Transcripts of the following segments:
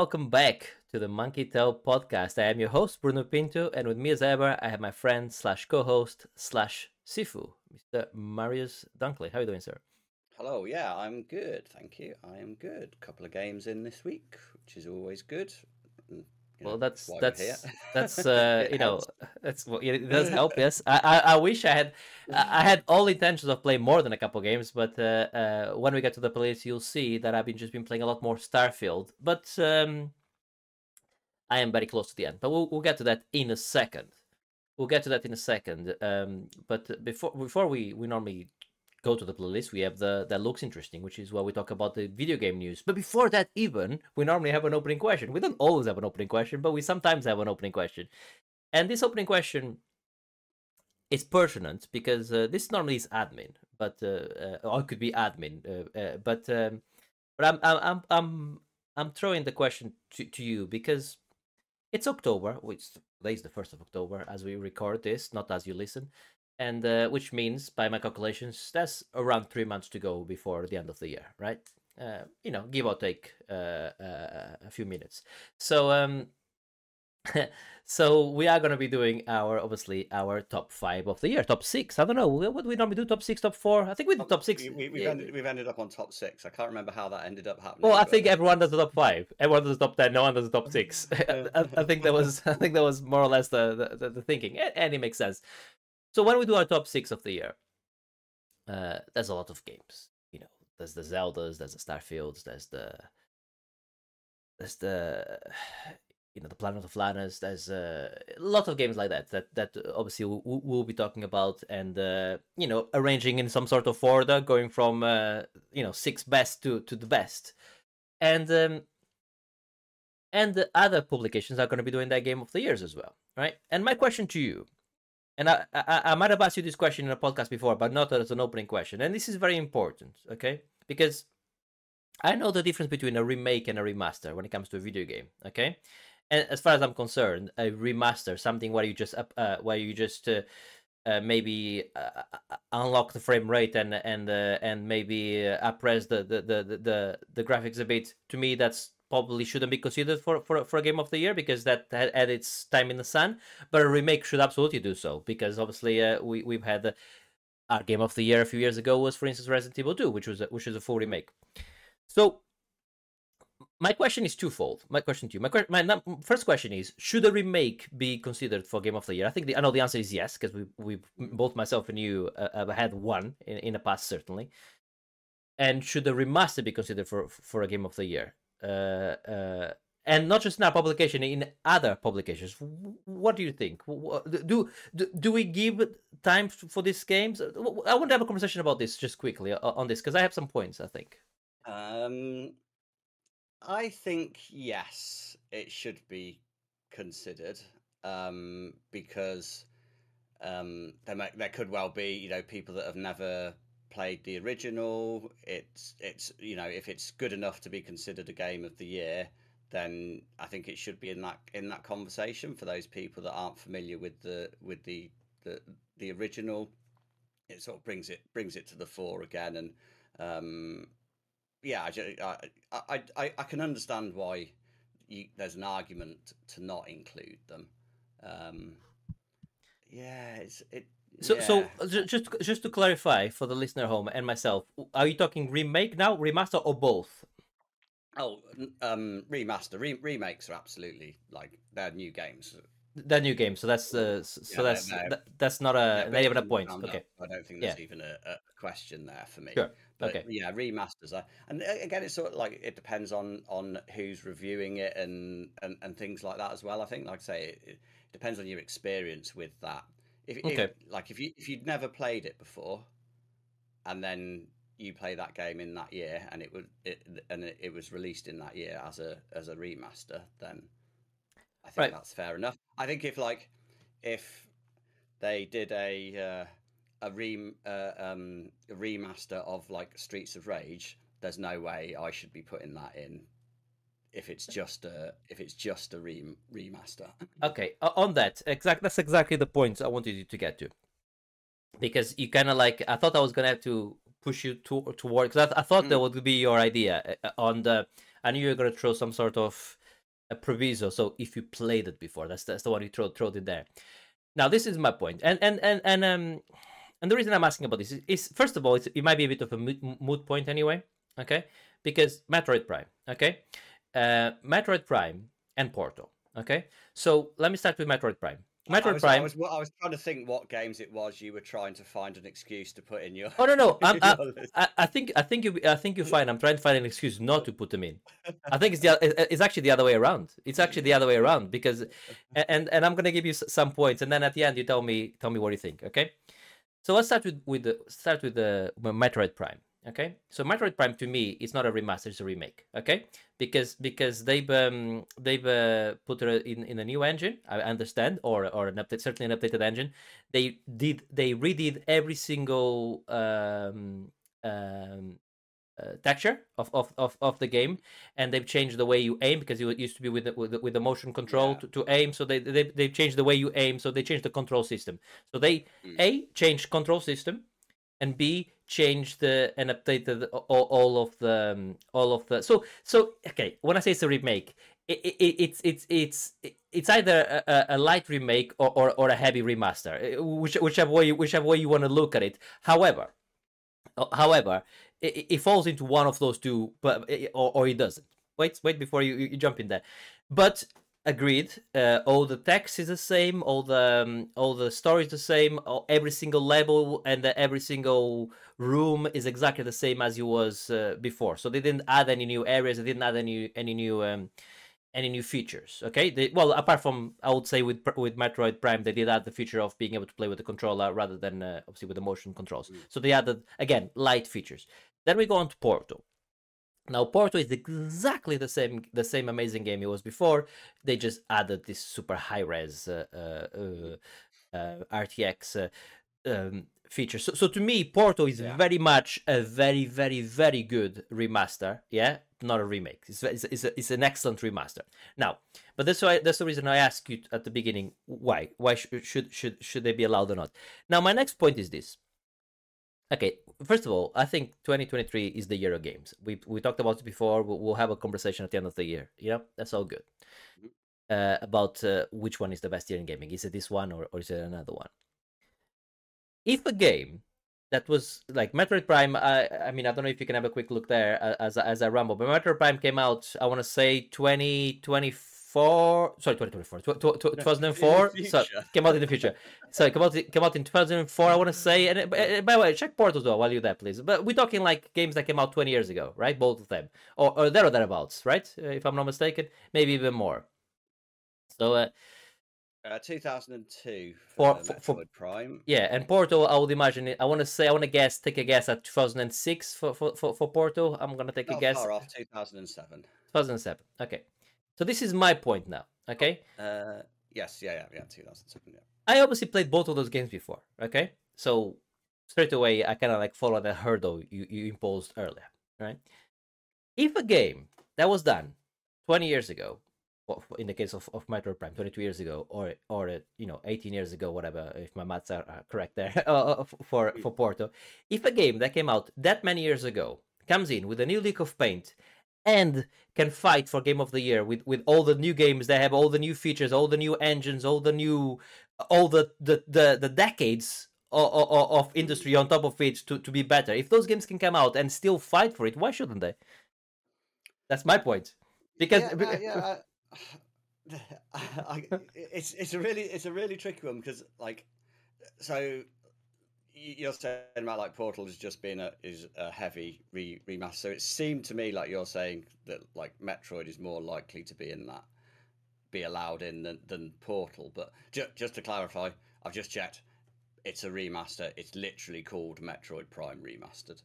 welcome back to the Monkey Tail podcast. I am your host, Bruno Pinto, and with me as ever, I have my friend slash co-host slash Sifu, Mr. Marius Dunkley. How are you doing, sir? Hello, yeah, I'm good, thank you. I am good. Couple of games in this week, which is always good. Well, know, that's that's that's uh, you know that's well, it does help. Yes, I, I, I wish I had I had all intentions of playing more than a couple games, but uh, uh, when we get to the place, you'll see that I've been just been playing a lot more Starfield. But um, I am very close to the end. But we'll we'll get to that in a second. We'll get to that in a second. Um, but before before we we normally go to the playlist, we have the that looks interesting, which is where we talk about the video game news. But before that, even we normally have an opening question. We don't always have an opening question, but we sometimes have an opening question. And this opening question is pertinent because uh, this normally is admin, but uh, uh, or it could be admin. Uh, uh, but um, but I'm I'm I'm I'm throwing the question to, to you because it's October, which today is the first of October as we record this, not as you listen and uh, which means by my calculations that's around three months to go before the end of the year right? Uh, you know give or take uh, uh a few minutes. So um so we are going to be doing our obviously our top five of the year top six. I don't know what do we normally do top six top four? I think we did top six we, have yeah. ended, we've ended up on top six. I can't remember how that ended up happening well i think everyone does the top five. Everyone does the top 10 no one does the top six. I, I, think that was i think that was more or less the the, the thinking. And it makes sense so when we do our top six of the year, uh, there's a lot of games. You know, there's the Zeldas, there's the Starfields, there's the there's the you know the Planet of Lana's. There's uh, a lot of games like that that that obviously we'll, we'll be talking about and uh, you know arranging in some sort of order, going from uh, you know six best to to the best, and um, and the other publications are going to be doing their game of the years as well, right? And my question to you and I, I, I might have asked you this question in a podcast before, but not as an opening question. And this is very important, okay? Because I know the difference between a remake and a remaster when it comes to a video game, okay? And as far as I'm concerned, a remaster, something where you just uh, where you just uh, uh, maybe uh, uh, unlock the frame rate and and uh, and maybe uh, the the, the the the graphics a bit. To me, that's probably shouldn't be considered for, for, for a game of the year because that had, its time in the sun. But a remake should absolutely do so because obviously uh, we we've had uh, our game of the year a few years ago was, for instance, Resident Evil 2, which was a, which is a full remake. So my question is twofold. My question to you, my, my first question is: Should a remake be considered for Game of the Year? I think the, I know the answer is yes because we we both myself and you uh, have had one in, in the past certainly. And should a remaster be considered for for a Game of the Year? Uh, uh, and not just in our publication, in other publications. What do you think? Do do, do we give time for these games? I want to have a conversation about this just quickly uh, on this because I have some points. I think. Um, I think yes, it should be considered um, because um, there there could well be you know people that have never played the original. It's it's you know if it's good enough to be considered a game of the year, then I think it should be in that in that conversation for those people that aren't familiar with the with the the, the original. It sort of brings it brings it to the fore again, and um, yeah, I, I I I can understand why you, there's an argument to not include them. Um, yeah, it's it so, yeah. so just just to clarify for the listener home and myself, are you talking remake now, remaster, or both? Oh, um, remaster, Re- remakes are absolutely like they're new games. They're new games, so that's uh, so yeah, that's they're, they're, that's not a not even a point. Okay, I don't think there's yeah. even a, a, question there for me. Sure. But, okay. Yeah, remasters are, and again, it's sort of like it depends on on who's reviewing it and and, and things like that as well. I think, like I say, it, it depends on your experience with that. If, okay. if like if you if you'd never played it before, and then you play that game in that year, and it would it and it, it was released in that year as a as a remaster, then I think right. that's fair enough. I think if like if they did a uh, a re uh, um, a remaster of like Streets of Rage, there's no way I should be putting that in if it's just a if it's just a re- remaster. Okay, on that, exact that's exactly the point I wanted you to get to, because you kind of like I thought I was gonna have to push you to toward because I, I, thought mm. that would be your idea uh, on the I knew you were gonna throw some sort of a proviso. So if you played it before, that's that's the one you throw throw it there. Now this is my point, and and and and um, and the reason I'm asking about this is, is first of all, it might be a bit of a moot, moot point anyway, okay? Because Metroid Prime, okay, uh, Metroid Prime and Portal, okay. So let me start with Metroid Prime. Metroid I was, Prime. I was, I was trying to think what games it was you were trying to find an excuse to put in your. Oh no no! I, I think I think you I think you're fine. I'm trying to find an excuse not to put them in. I think it's the it's actually the other way around. It's actually the other way around because and and I'm gonna give you some points and then at the end you tell me tell me what you think. Okay. So let's start with with the start with the Metroid Prime. Okay. So Metroid Prime to me is not a remaster; it's a remake. Okay. Because because they've um, they've uh, put it in in a new engine. I understand, or or an update, certainly an updated engine they did they redid every single um, um, uh, texture of, of, of, of the game and they've changed the way you aim because it used to be with the, with the, with the motion control Yeah. to, to aim so they, they they've changed the way you aim so they changed the control system so they Mm. a changed control system and b changed the and updated all, all of the um, all of the so so okay when i say it's a remake it, it, it's it's it's it's either a, a- light remake or, or, or a heavy remaster uh, which, whichever way whichever way you want to look at it. However however it, it- falls into one of those two but eh, or, or it doesn't. Wait wait before you, you jump in there. But agreed uh, all the text is the same all the um, all the story is the same all, every single level and the, every single room is exactly the same as it was uh, before. So they didn't add any new areas they didn't add any any new um, any new features okay? They, well apart from i would say with with metroid prime they did add the feature of being able to play with the controller rather than uh, obviously with the motion controls. Mm. so they added again light features. Then we go on to portal. Now Porto is exactly the same the same amazing game it was before. They just added this super high res uh, uh, uh, uh, RTX uh, um, feature. So, so to me, Porto is Yeah. very much a very very very good remaster. Yeah, not a remake. It's it's, it's, a, it's an excellent remaster. Now, but that's why that's the reason I asked you at the beginning why why sh- should should should they be allowed or not. Now, my next point is this. Okay, first of all, I think 2023 is the year of games. We we talked about it before. We'll, we'll have a conversation at the end of the year. You know, that's all good. Uh, about uh, which one is the best year in gaming? Is it this one or, or is it another one? If a game that was like Metroid Prime, I I mean I don't know if you can have a quick look there uh, as as I rumble, but Metroid Prime came out. I want to say 2024. Sorry, 2024. Tw- tw- tw- 2004. So came out in the future. So it came out came out in 2004. I want to say. And uh, by the way, check Portal as well while you're there, please. But we're talking like games that came out 20 years ago, right? Both of them, or or there or thereabouts, right? Uh, if I'm not mistaken, maybe even more. So uh, Uh, 2002 For- for, for- for- Prime. yeah, and Porto, I would imagine. It, I want to say, I want to guess, take a guess at 2006 for for for, for Porto. I'm gonna take a Not guess. far off 2007. 2007. Okay. So this is my point now. Okay. Uh, yes, yeah, yeah, yeah, 2007. Yeah. I obviously played both of those games before. Okay, so straight away I kind of like follow that hurdle you, you imposed earlier, right? If a game that was done 20 years ago, in the case of, of Metroid Prime, 22 years ago, or or you know 18 years ago, whatever, if my maths are, correct there, uh, uh, for for Porto, if a game that came out that many years ago comes in with a new lick of paint and can fight for game of the year with with all the new games they have all the new features all the new engines all the new all the the the, the decades of, of, of industry on top of it to, to be better if those games can come out and still fight for it why shouldn't they? That's my point. Because yeah, no, yeah, I, it's it's a really it's a really tricky one because like so you're saying about like Portal has just been a is a heavy re, remaster. So it seemed to me like you're saying that like Metroid is more likely to be in that be allowed in than, than Portal. But ju- just to clarify, I've just checked. It's a remaster. It's literally called Metroid Prime Remastered.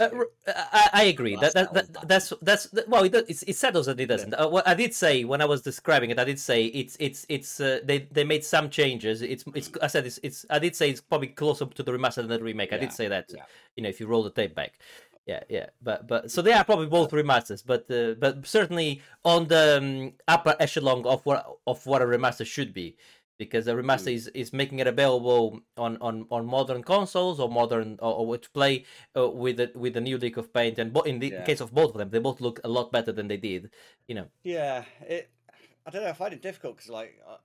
Uh, r- I, I agree. That, that, that that, that's that's that- well. It, it settles and it doesn't. Uh, what I did say when I was describing it, I did say it's it's it's uh, they they made some changes. It's it's I said it's it's I did say it's probably closer to the remaster than the remake. I Yeah, did say that. yeah. You know, if you roll the tape back. Yeah, yeah, but but so they are probably both remasters, but uh, but certainly on the um, upper echelon of what of what a remaster should be. Because the remaster Mm. is, is making it available on, on, on modern consoles or modern or, or to play uh, with the with the new League of Paint and bo- in the Yeah. case of both of them they both look a lot better than they did you know Yeah, it. I don't know. I find it difficult because, like, uh,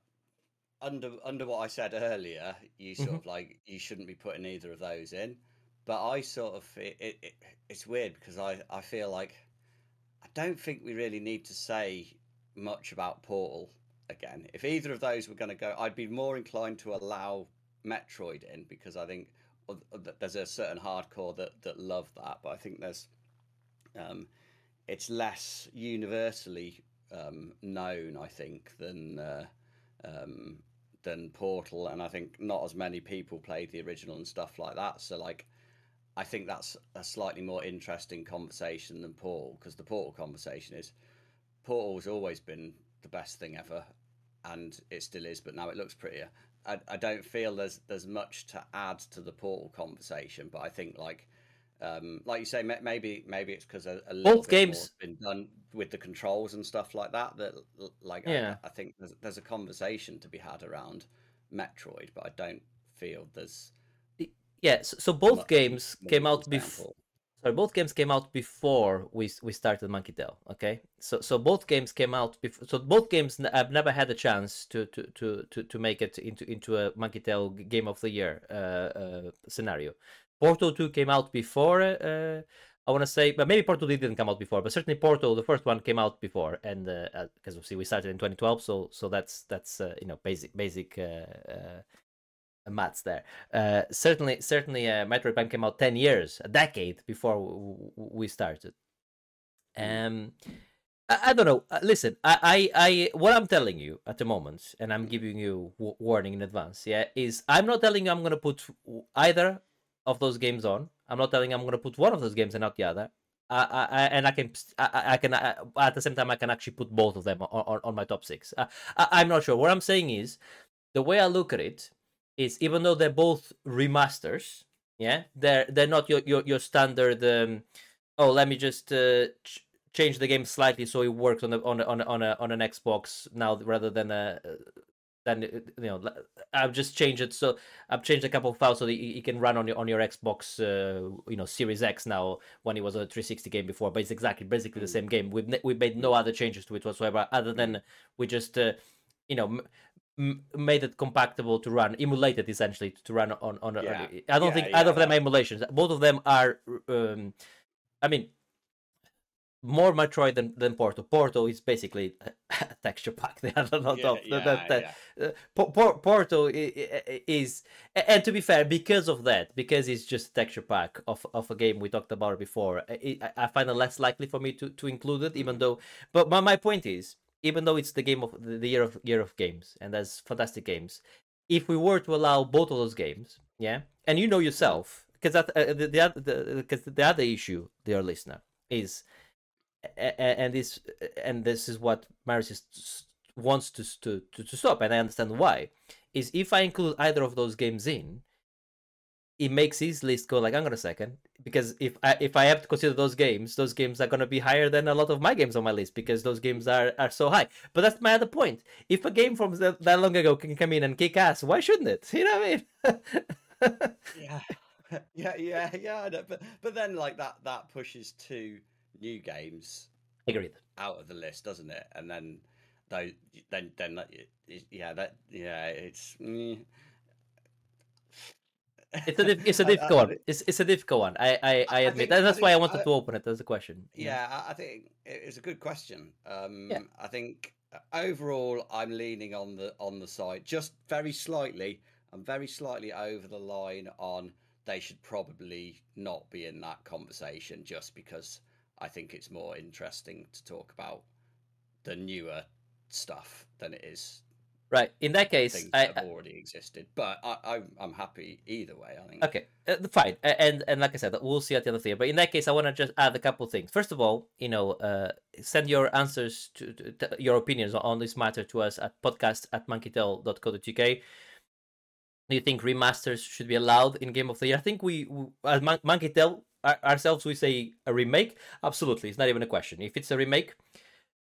under under what I said earlier, you sort Mhm. of like you shouldn't be putting either of those in. But I sort of it, it, it it's weird because I I feel like I don't think we really need to say much about Portal again. If either of those were going to go, I'd be more inclined to allow Metroid in because I think there's a certain hardcore that that love that, but I think there's um, it's less universally um, known, I think, than uh, um, than Portal, and I think not as many people played the original and stuff like that. So, like, I think that's a slightly more interesting conversation than Portal, because the Portal conversation is Portal's always been the best thing ever, and it still is, but now it looks prettier. I, I don't feel there's there's much to add to the Portal conversation, but I think like um, like you say, maybe maybe it's because a, a little Both bit games- has been done with the controls and stuff like that. That like I- Yeah. I, think there's there's a conversation to be had around Metroid, but I don't feel there's yeah so, so both games came out before. Sorry both games came out before we we started monkey Tail. okay so so both games came out before so both games i've never had a chance to to to to, to make it into into a monkey g- game of the year uh, uh scenario portal 2 came out before uh I want to say, but maybe Portal didn't come out before, but certainly Portal, the first one, came out before, and because uh, see, we started in 2012, so so that's that's uh, you know basic basic uh, maths there. Uh, certainly, certainly, uh, Metroid Prime came out ten years, a decade before w- w- we started. Um, I, I don't know. Uh, listen, I, I, I, what I'm telling you at the moment, and I'm giving you w- warning in advance. Yeah, is I'm not telling you I'm gonna put either of those games on. I'm not telling you I'm gonna put one of those games and not the other. I, I, I- and I can, I, I- I can, I, at the same time, I can actually put both of them on, on, on my top six. I, I, I'm not sure. What I'm saying is, the way I look at it is, even though they're both remasters, yeah, they're they're not your your, your standard. Um, oh, let me just uh, ch- change the game slightly so it works on the on a, on a, on, a, on an Xbox now rather than a. Then you know, I've just changed it so I've changed a couple of files so that you can run on your on your Xbox, uh, you know, Series X now when it was a 360 game before, but it's exactly basically the Mm. same game. We've ne- we made no other changes to it whatsoever, other than we just, uh, you know, m- made it compatible to run, emulated essentially to run on on. Yeah. I don't Yeah, think yeah, either of them are emulations. Both of them are, um, I mean, more Metroid than, than Porto. Porto is basically a texture pack. The other on Yeah, yeah, That- that- yeah. uh, Po- Por- Porto i- i- i- is, and to be fair, because of that, because it's just a texture pack of, of a game we talked about before, I, I I find it less likely for me to, to include it. Even though, but my, my point is, even though it's the game of the year of year of games, and there's fantastic games, if we were to allow both of those games, yeah, and you know yourself, because that uh, the the, oth- the, because the other issue, dear listener, is and this and this is what Marius wants to to to stop, and I understand why. Is if I include either of those games in, it makes his list go like, "I'm on a second, because if I if I have to consider those games, those games are gonna be higher than a lot of my games on my list because those games are are so high. But that's my other point. If a game from that, that long ago can come in and kick ass, why shouldn't it? You know what I mean? yeah yeah yeah yeah but but then like that that pushes two new games Agreed. out of the list doesn't it and then those then then that yeah that yeah it's mm. It's a diff- it's a I- I- difficult I one. It's it's a difficult one. I I, I admit. think- that's why I wanted to open it as a question. know? yeah I- I think it's a good question um I think uh, overall I'm leaning on the on the side just very slightly I'm very slightly over the line on they should probably not be in that conversation just because I think it's more interesting to talk about the newer stuff than it is Right. In that case, things I, have already existed. But I, I'm I'm happy either way. I think. Okay, uh, fine, and and like I said, we'll see at the end of the year. But in that case, I want to just add a couple of things. First of all, you know, uh, send your answers to, to, to your opinions on this matter to us at podcast at monkeytail.co.uk. Do you think remasters should be allowed in Game of the Year? I think we, we as Mon- Monkey Tail ourselves, we say a remake. Absolutely, it's not even a question. If it's a remake,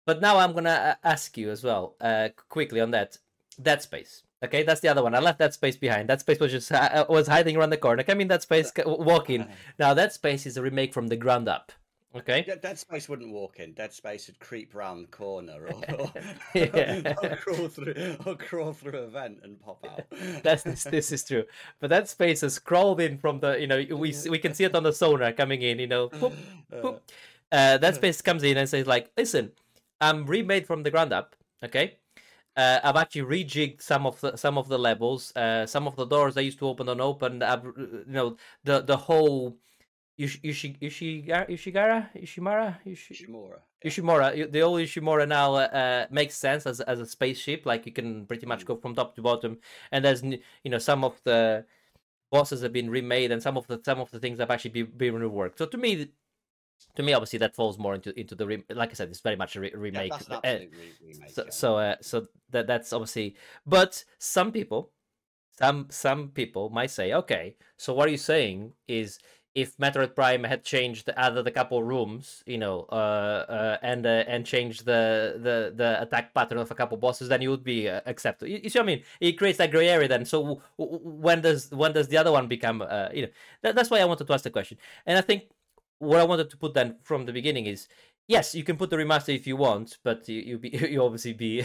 but now I'm gonna uh, ask you as well, uh, quickly on that. Dead Space. Okay, that's the other one. I left Dead Space behind. That space was just uh, was hiding around the corner. I mean, that space, walking. Now Dead Space is a remake from the ground up. Okay. Dead Space wouldn't walk in. Dead Space would creep round the corner or, or, yeah. or crawl through or crawl through a vent and pop out. That's this, this is true. But Dead Space has crawled in from the you know we we can see it on the sonar coming in. You know, boop, boop. Uh, Dead Space comes in and says like, listen, I'm remade from the ground up. Okay. Uh, I've actually rejigged some of the some of the levels. Uh, some of the doors I used to open open. I've, you know the the whole Yushi, Yushigara, Yushigara, Yushimara, Yushi, Ushimura. Yeah. Ushimura. The old Ushimura now uh, makes sense as as a spaceship. Like you can pretty much mm. go from top to bottom, and there's you know some of the bosses have been remade, and some of the some of the things have actually been, been reworked. So to me, to me, obviously that falls more into into the re- like I said, it's very much a re- remake. Yeah, uh, re- remake so yeah. so, uh, so that that's obviously, but some people, some some people might say, okay, so what are you saying is if Metroid Prime had changed added a couple rooms, you know, uh, uh, and uh, and changed the, the the attack pattern of a couple bosses, then you would be uh, accepted. You, you, see what I mean? It creates that gray area. Then, so w- w- when does when does the other one become? Uh, you know, that, that's why I wanted to ask the question. And I think what I wanted to put then from the beginning is yes, you can put the remaster if you want, but you you, be, you obviously be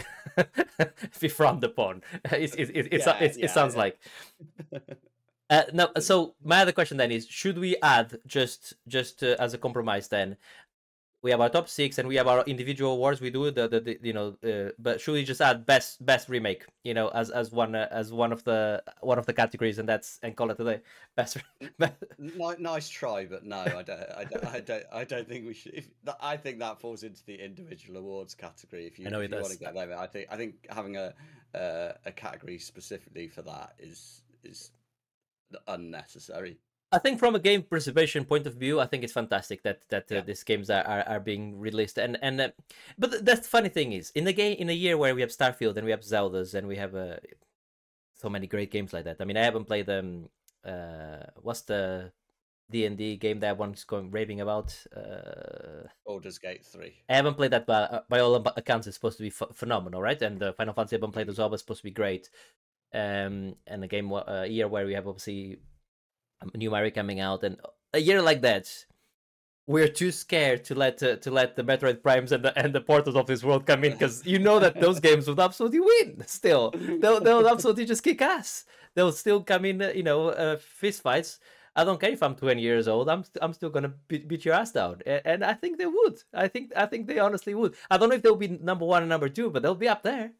be frowned upon. It's, it, it, it, yeah, it, yeah, sounds yeah. like. Uh, no, so my other question then is: Should we add just just uh, as a compromise then? We have our top six and we have our individual awards. We do the, the, the you know, uh, but should we just add best best remake? You know, as as one uh, as one of the one of the categories, and that's and call it today. Best. nice try, but no, I don't. I don't. I don't, I don't think we should. If, I think that falls into the individual awards category. If you, I know if you want to get there, I think I think having a uh, a category specifically for that is is unnecessary. I think from a game preservation point of view, I think it's fantastic that that uh, yeah. these games are, are, are, being released. And and uh, but that's the funny thing is, in a game in a year where we have Starfield and we have Zelda's and we have uh, so many great games like that. I mean, I haven't played them. Um, uh, what's the D and D game that one's going raving about? Uh, Baldur's Gate Three. I haven't played that, but uh, by all accounts, it's supposed to be ph- phenomenal, right? And the Final Fantasy I haven't played as well, but it's supposed to be great. Um, and a game a year where we have obviously new Mario coming out, and a year like that, we're too scared to let uh, to let the Metroid Primes and the and the Portals of this world come in because you know that those games would absolutely win. Still, they'll they'll absolutely just kick ass. They'll still come in, uh, you know, uh, fist fights. I don't care if I'm 20 years old. I'm st- I'm still gonna beat, beat your ass down, and, and I think they would. I think I think they honestly would. I don't know if they'll be number one and number two, but they'll be up there.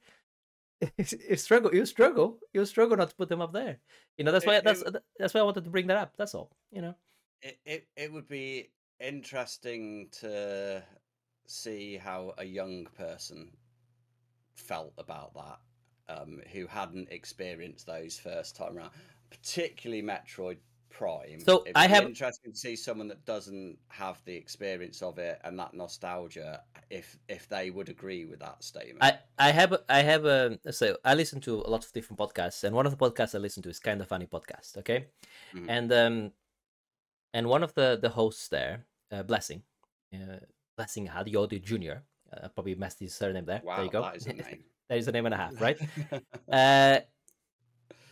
You struggle. You struggle. You struggle not to put them up there. You know that's why it, that's it, that's why I wanted to bring that up. That's all. You know. It it it would be interesting to see how a young person felt about that, um, who hadn't experienced those first time around, particularly Metroid Prime. So I have interesting to see someone that doesn't have the experience of it and that nostalgia, if if they would agree with that statement. I I have I have a so I listen to a lot of different podcasts, and one of the podcasts I listen to is kind of funny podcast. Okay, mm-hmm. and um, and one of the the hosts there, uh, Blessing, uh, Blessing Hadiodu Junior. Uh, probably messed his surname there. Wow, there you go. That is a name. that is a name and a half, right? uh,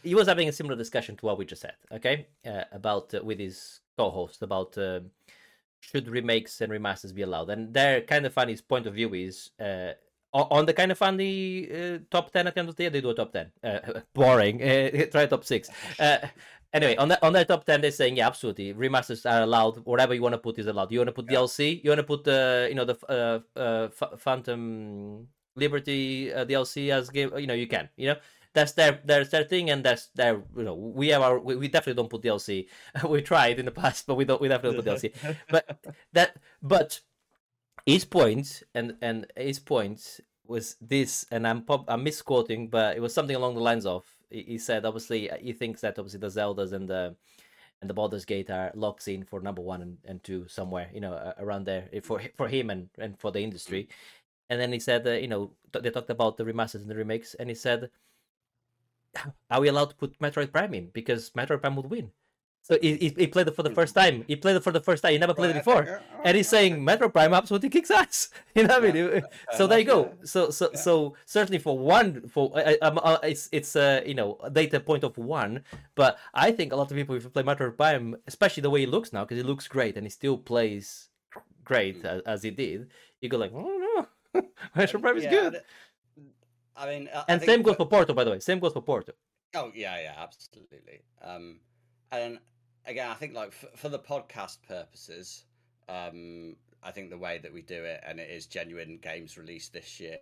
he was having a similar discussion to what we just said, okay, uh, about uh, with his co-host about uh, should remakes and remasters be allowed, and their kind of funny point of view is uh, on the kind of funny uh, top ten at the end of the year they do a top ten, uh, boring, try top six. anyway, on that on that top ten, they're saying yeah, absolutely, remasters are allowed. Whatever you want to put is allowed. You want to put yeah. DLC, you want to put the you know the Phantom Liberty DLC as game, you know you can, you know that's their their their thing, and that's their you know we have our we, we definitely don't put DLC. we tried in the past, but we don't we definitely don't put DLC. But that but his point and and his point was this, and I'm I'm misquoting, but it was something along the lines of he said obviously he thinks that obviously the Zeldas and the and the Baldur's Gate are locks in for number one and, and two somewhere you know around there for for him and and for the industry. And then he said, uh, you know, they talked about the remasters and the remakes, and he said are we allowed to put Metroid Prime in? Because Metroid Prime would win. So he, he, he played it for the first time. He played it for the first time. He never played it before, and he's saying Metroid Prime absolutely kicks ass. You know what I mean? So there you go. So so so certainly for one, for uh, it's it's a uh, you know data point of one, but I think a lot of people if you play Metroid Prime, especially the way he looks now, because he looks great and he still plays great mm. as, as, he did, you go like, oh no, Metroid Prime is yeah, good. I mean, I and same goes for Porto, by the way. Same goes for Porto. Oh yeah, yeah, absolutely. Um, and again, I think like for, for the podcast purposes, um, I think the way that we do it, and it is genuine games released this year.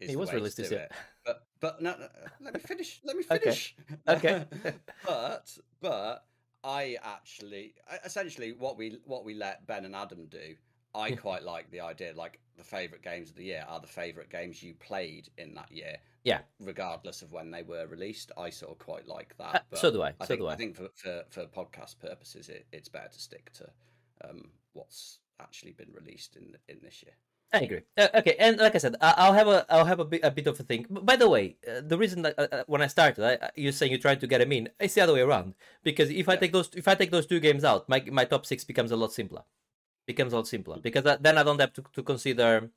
Is he was released this year, it. but but no, no, let me finish. Let me finish. Okay. okay. but but I actually essentially what we what we let Ben and Adam do. I quite like the idea. Like the favorite games of the year are the favorite games you played in that year. Yeah. Regardless of when they were released, I sort of quite like that. Uh, but so do I. I so think, do I. I think for, for, for podcast purposes, it, it's better to stick to um, what's actually been released in in this year. I agree. Uh, okay, and like I said, I'll have a I'll have a bit, a bit of a think. By the way, uh, the reason that uh, uh when I started, I, you're saying you're trying to get him in. It's the other way around because if I take those if I take those two games out, my my top six becomes a lot simpler. Becomes a lot simpler because then I don't have to, to consider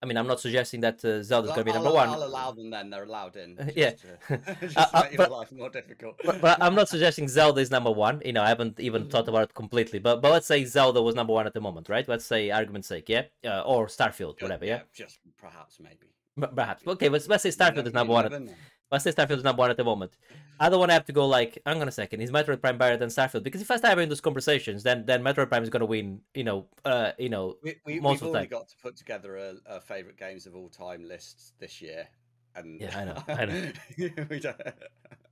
I mean, I'm not suggesting that uh, Zelda's going to be number I'll, one. I'll allow them then. They're allowed in. yeah. To, just uh, uh, but, life more difficult. but, but, I'm not suggesting Zelda is number one. You know, I haven't even thought about it completely. But but let's say Zelda was number one at the moment, right? Let's say argument's sake, yeah, uh, or Starfield, whatever, yeah? yeah. Just perhaps, maybe. Perhaps. Okay, let's, let's say Starfield is number one. Let's say Starfield is number one at the moment. I don't want to have to go like, hang on a second, is Metroid Prime better than Starfield? Because if I start having those conversations, then then Metroid Prime is going to win. You know, uh, you know, we, we, most we've of the time. got to put together a, a favorite games of all time list this year, and yeah, I know, I know. we don't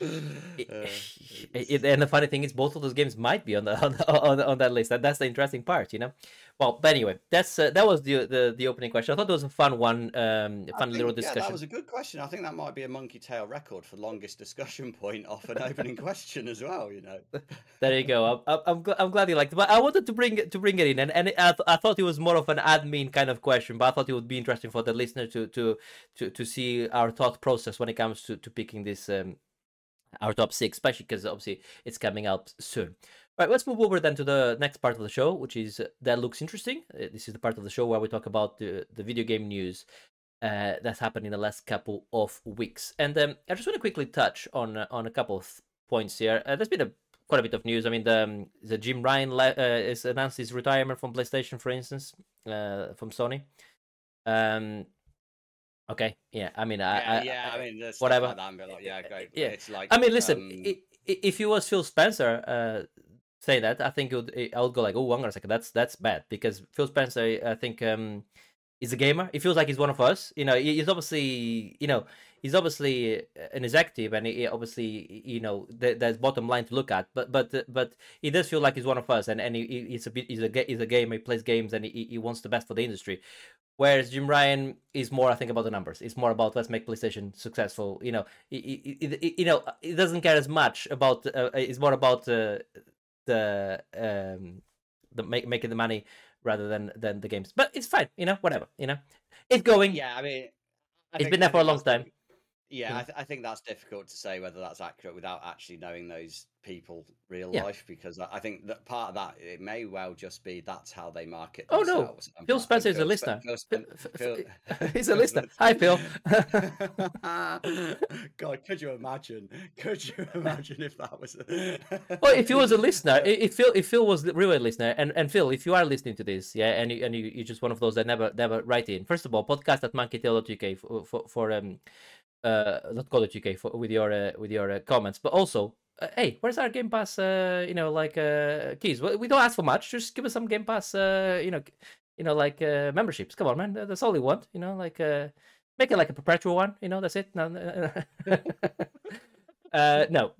it, uh, it, and the funny thing is, both of those games might be on the on, on, on that list. That, that's the interesting part, you know. Well, but anyway, that's uh, that was the, the the opening question. I thought it was a fun one, um, fun think, little discussion. Yeah, that was a good question. I think that might be a monkey tail record for longest discussion point off an opening question as well. You know. there you go. I'm I'm, I'm glad you liked it, but I wanted to bring it to bring it in, and and it, I, th- I thought it was more of an admin kind of question, but I thought it would be interesting for the listener to to to to see our thought process when it comes to to picking this um our top six, especially because obviously it's coming out soon. All right, let's move over then to the next part of the show, which is uh, that looks interesting. Uh, this is the part of the show where we talk about the, the video game news uh, that's happened in the last couple of weeks. And um, I just want to quickly touch on uh, on a couple of points here. Uh, there's been a quite a bit of news. I mean, the um, the Jim Ryan le- uh, has announced his retirement from PlayStation, for instance, from Sony. Um, Okay. Yeah. I mean, I, yeah, I, yeah. I, mean, whatever. Like that, like, yeah, great. Yeah. It's like. I mean, listen. Um... If you was Phil Spencer, uh, say that, I think it would, I would go like, oh, hang on a second, that's that's bad because Phil Spencer, I think, um, is a gamer. He feels like he's one of us. You know, he's obviously, you know, he's obviously an executive, and he obviously, you know, there's bottom line to look at. But but but he does feel like he's one of us, and and he, he's a bit he's a he's a gamer. He plays games, and he, he wants the best for the industry. Whereas Jim Ryan is more, I think, about the numbers. It's more about let's make PlayStation successful. You know, he, he, you know, it doesn't care as much about. Uh, it's more about uh, the um, the make, making the money rather than than the games. But it's fine. You know, whatever. You know, it's going. Yeah, I mean, I it's been there for a long time. Yeah, I, th- I, think that's difficult to say whether that's accurate without actually knowing those people real yeah. life because I think that part of that it may well just be that's how they market. Oh no, Phil Spencer is a listener. Phil, Phil, he's a listener. Hi, Phil. God, could you imagine? Could you imagine if that was? well, if he was a listener, if Phil, if Phil was really a listener, and, and Phil, if you are listening to this, yeah, and you, and you, you're just one of those that never never write in. First of all, podcast at monkeytail.uk for for, for um uh, not Call of UK for, with your uh, with your uh, comments, but also, uh, hey, where's our Game Pass? Uh, you know, like uh, keys. We don't ask for much. Just give us some Game Pass. Uh, you know, you know, like uh, memberships. Come on, man. That's all we want. You know, like uh, make it like a perpetual one. You know, that's it. No, uh, no.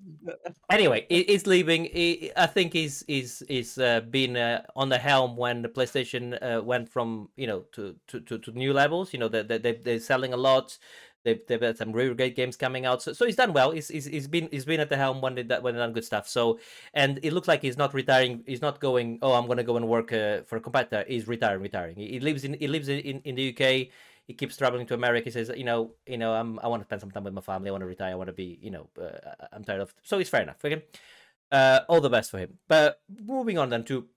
Anyway, he's leaving. He, I think he's he's he's uh, been uh, on the helm when the PlayStation uh, went from you know to, to, to, to new levels. You know, they, they they're selling a lot. They've, they've had some really great games coming out, so, so he's done well. He's, he's, he's been he's been at the helm when they when they done good stuff. So, and it looks like he's not retiring. He's not going. Oh, I'm gonna go and work uh, for a competitor. He's retiring, retiring. He, he lives in he lives in, in the UK. He keeps traveling to America. He says, you know, you know, I'm I want to spend some time with my family. I want to retire. I want to be, you know, uh, I'm tired of. So it's fair enough. Okay. Uh, all the best for him. But moving on then to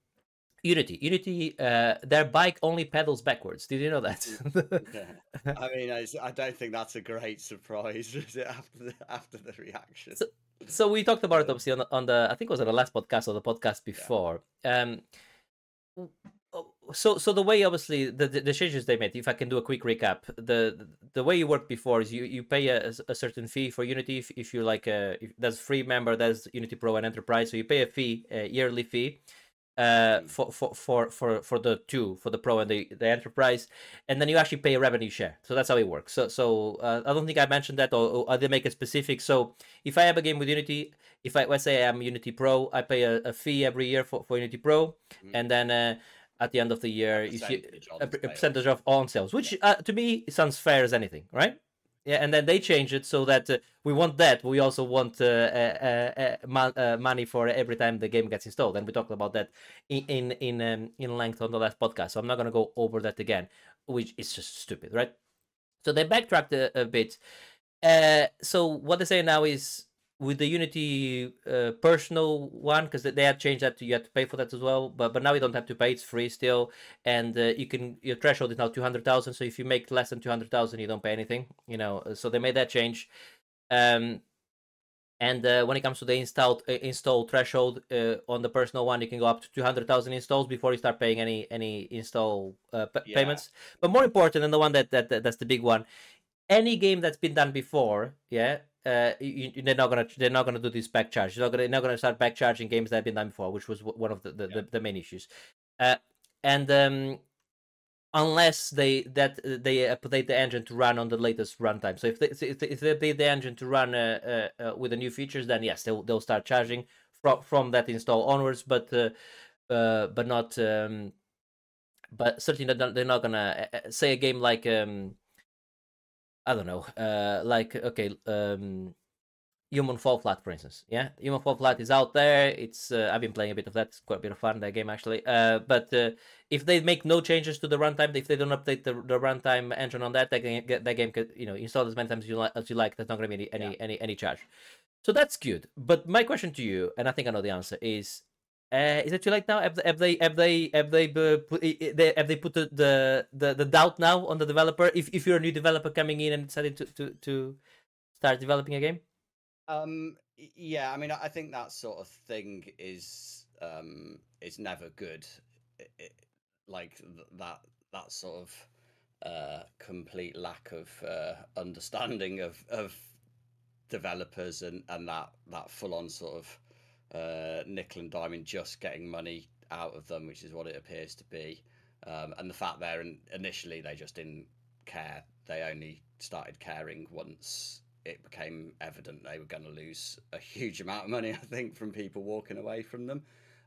Unity. Unity, uh, their bike only pedals backwards. Did you know that? yeah. I mean, I, I, don't think that's a great surprise after the, after the reaction. So, so, we talked about it obviously on the, on the I think it was on the last podcast or the podcast before. Yeah. Um, so so the way obviously the, the changes they made if i can do a quick recap the the way you worked before is you you pay a, a certain fee for unity if, if you're like a if there's free member there's unity pro and enterprise so you pay a fee a yearly fee uh hmm. for, for for for for the two for the pro and the the enterprise and then you actually pay a revenue share so that's how it works so so uh, i don't think i mentioned that or, or they make it specific so if i have a game with unity if i let's say i'm unity pro i pay a, a fee every year for, for unity pro mm-hmm. and then uh at the end of the year you see a, a percentage of on sales which yeah. uh, to me sounds fair as anything right yeah and then they change it so that uh, we want that we also want uh, uh, uh, uh money for every time the game gets installed and we talked about that in in in, um, in length on the last podcast so i'm not going to go over that again which is just stupid right? So they backtracked a, a bit so what they say now is with the Unity uh, personal one because they had changed that to, you had to pay for that as well. But but now you don't have to pay; it's free still, and uh, you can your threshold is now two hundred thousand. So if you make less than two hundred thousand, you don't pay anything. You know, so they made that change. Um, and uh, when it comes to the installed uh, install threshold uh, on the personal one, you can go up to two hundred thousand installs before you start paying any any install uh, p- yeah. payments. But more important than the one that, that, that that's the big one, any game that's been done before, yeah, uh, you, they're not gonna they're not gonna do this back charge. They're not gonna they're not gonna start back charging games that have been done before, which was one of the the, yeah. the, the, main issues. Uh, and um, unless they that uh, they update the engine to run on the latest runtime. So if they if they, if they update the engine to run uh, uh, uh, with the new features, then yes, they'll they'll start charging from from that install onwards. But uh, uh but not um, but certainly not. they're not gonna say a game like um I don't know, uh, like okay, um, Human Fall Flat, for instance. Yeah, Human Fall Flat is out there. It's uh, I've been playing a bit of that. It's quite a bit of fun that game actually. Uh, but uh, if they make no changes to the runtime, if they don't update the, the runtime engine on that, can get that game could you know install as many times as you like. As you like, there's not going to be any any, yeah. any any charge. So that's good. But my question to you, and I think I know the answer, is uh, is it too late now? Have, have they have they have they put have they put the, the, the, doubt now on the developer? If if you're a new developer coming in and deciding to, to, to start developing a game. Um. Yeah. I mean, I think that sort of thing is um is never good. It, it, like that that sort of uh, complete lack of uh, understanding of of developers and and that that full on sort of uh, nickel and diamond just getting money out of them, which is what it appears to be. Um, and the fact there, and initially they just didn't care. They only started caring once it became evident they were going to lose a huge amount of money. I think from people walking away from them,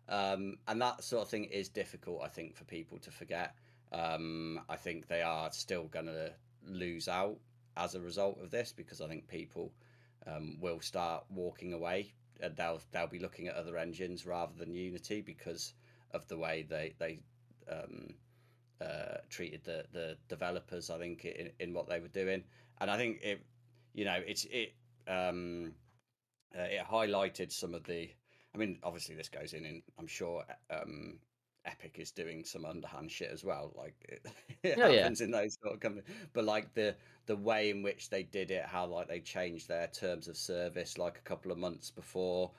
um, and that sort of thing is difficult. I think for people to forget. Um, I think they are still going to lose out as a result of this because I think people um, will start walking away and they'll they'll be looking at other engines rather than Unity because of the way they they um, uh, treated the the developers. I think in, in what they were doing, and I think it, you know, it's it um, uh, it highlighted some of the. I mean, obviously this goes in, and I'm sure um, Epic is doing some underhand shit as well. Like it, it oh, happens yeah. in those sort of companies. But like the the way in which they did it, how like they changed their terms of service like a couple of months before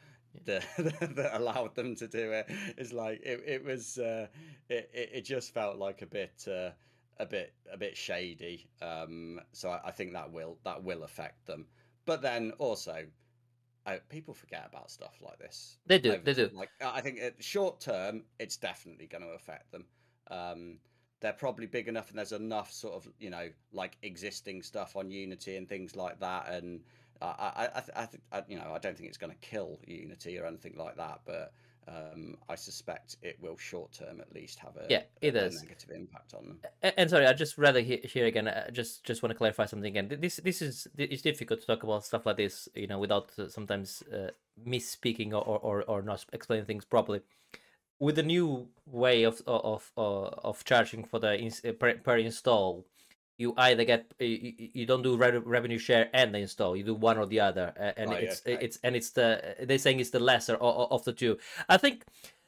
the, that allowed them to do it is like it, it was uh, it, it just felt like a bit uh, a bit a bit shady. Um, so I, I think that will that will affect them. But then also I, people forget about stuff like this. They do. They do. Like I think short term, it's definitely going to affect them. Um, they're probably big enough, and there's enough sort of you know like existing stuff on Unity and things like that. And I, I, I, I, think you know I don't think it's going to kill Unity or anything like that, but um, I suspect it will short term at least have a yeah it a, negative impact on them. And, and sorry, I just rather hear, here again. I just just want to clarify something again. This this is it's difficult to talk about stuff like this, you know, without uh, sometimes uh, misspeaking or, or or not explaining things properly. With the new way of of of, uh, of charging for the uh, per, per install, you either get you, you don't do re- revenue share and the install you do one or the other and Right, it's okay. it's and it's the they're saying it's the lesser of, of the two i think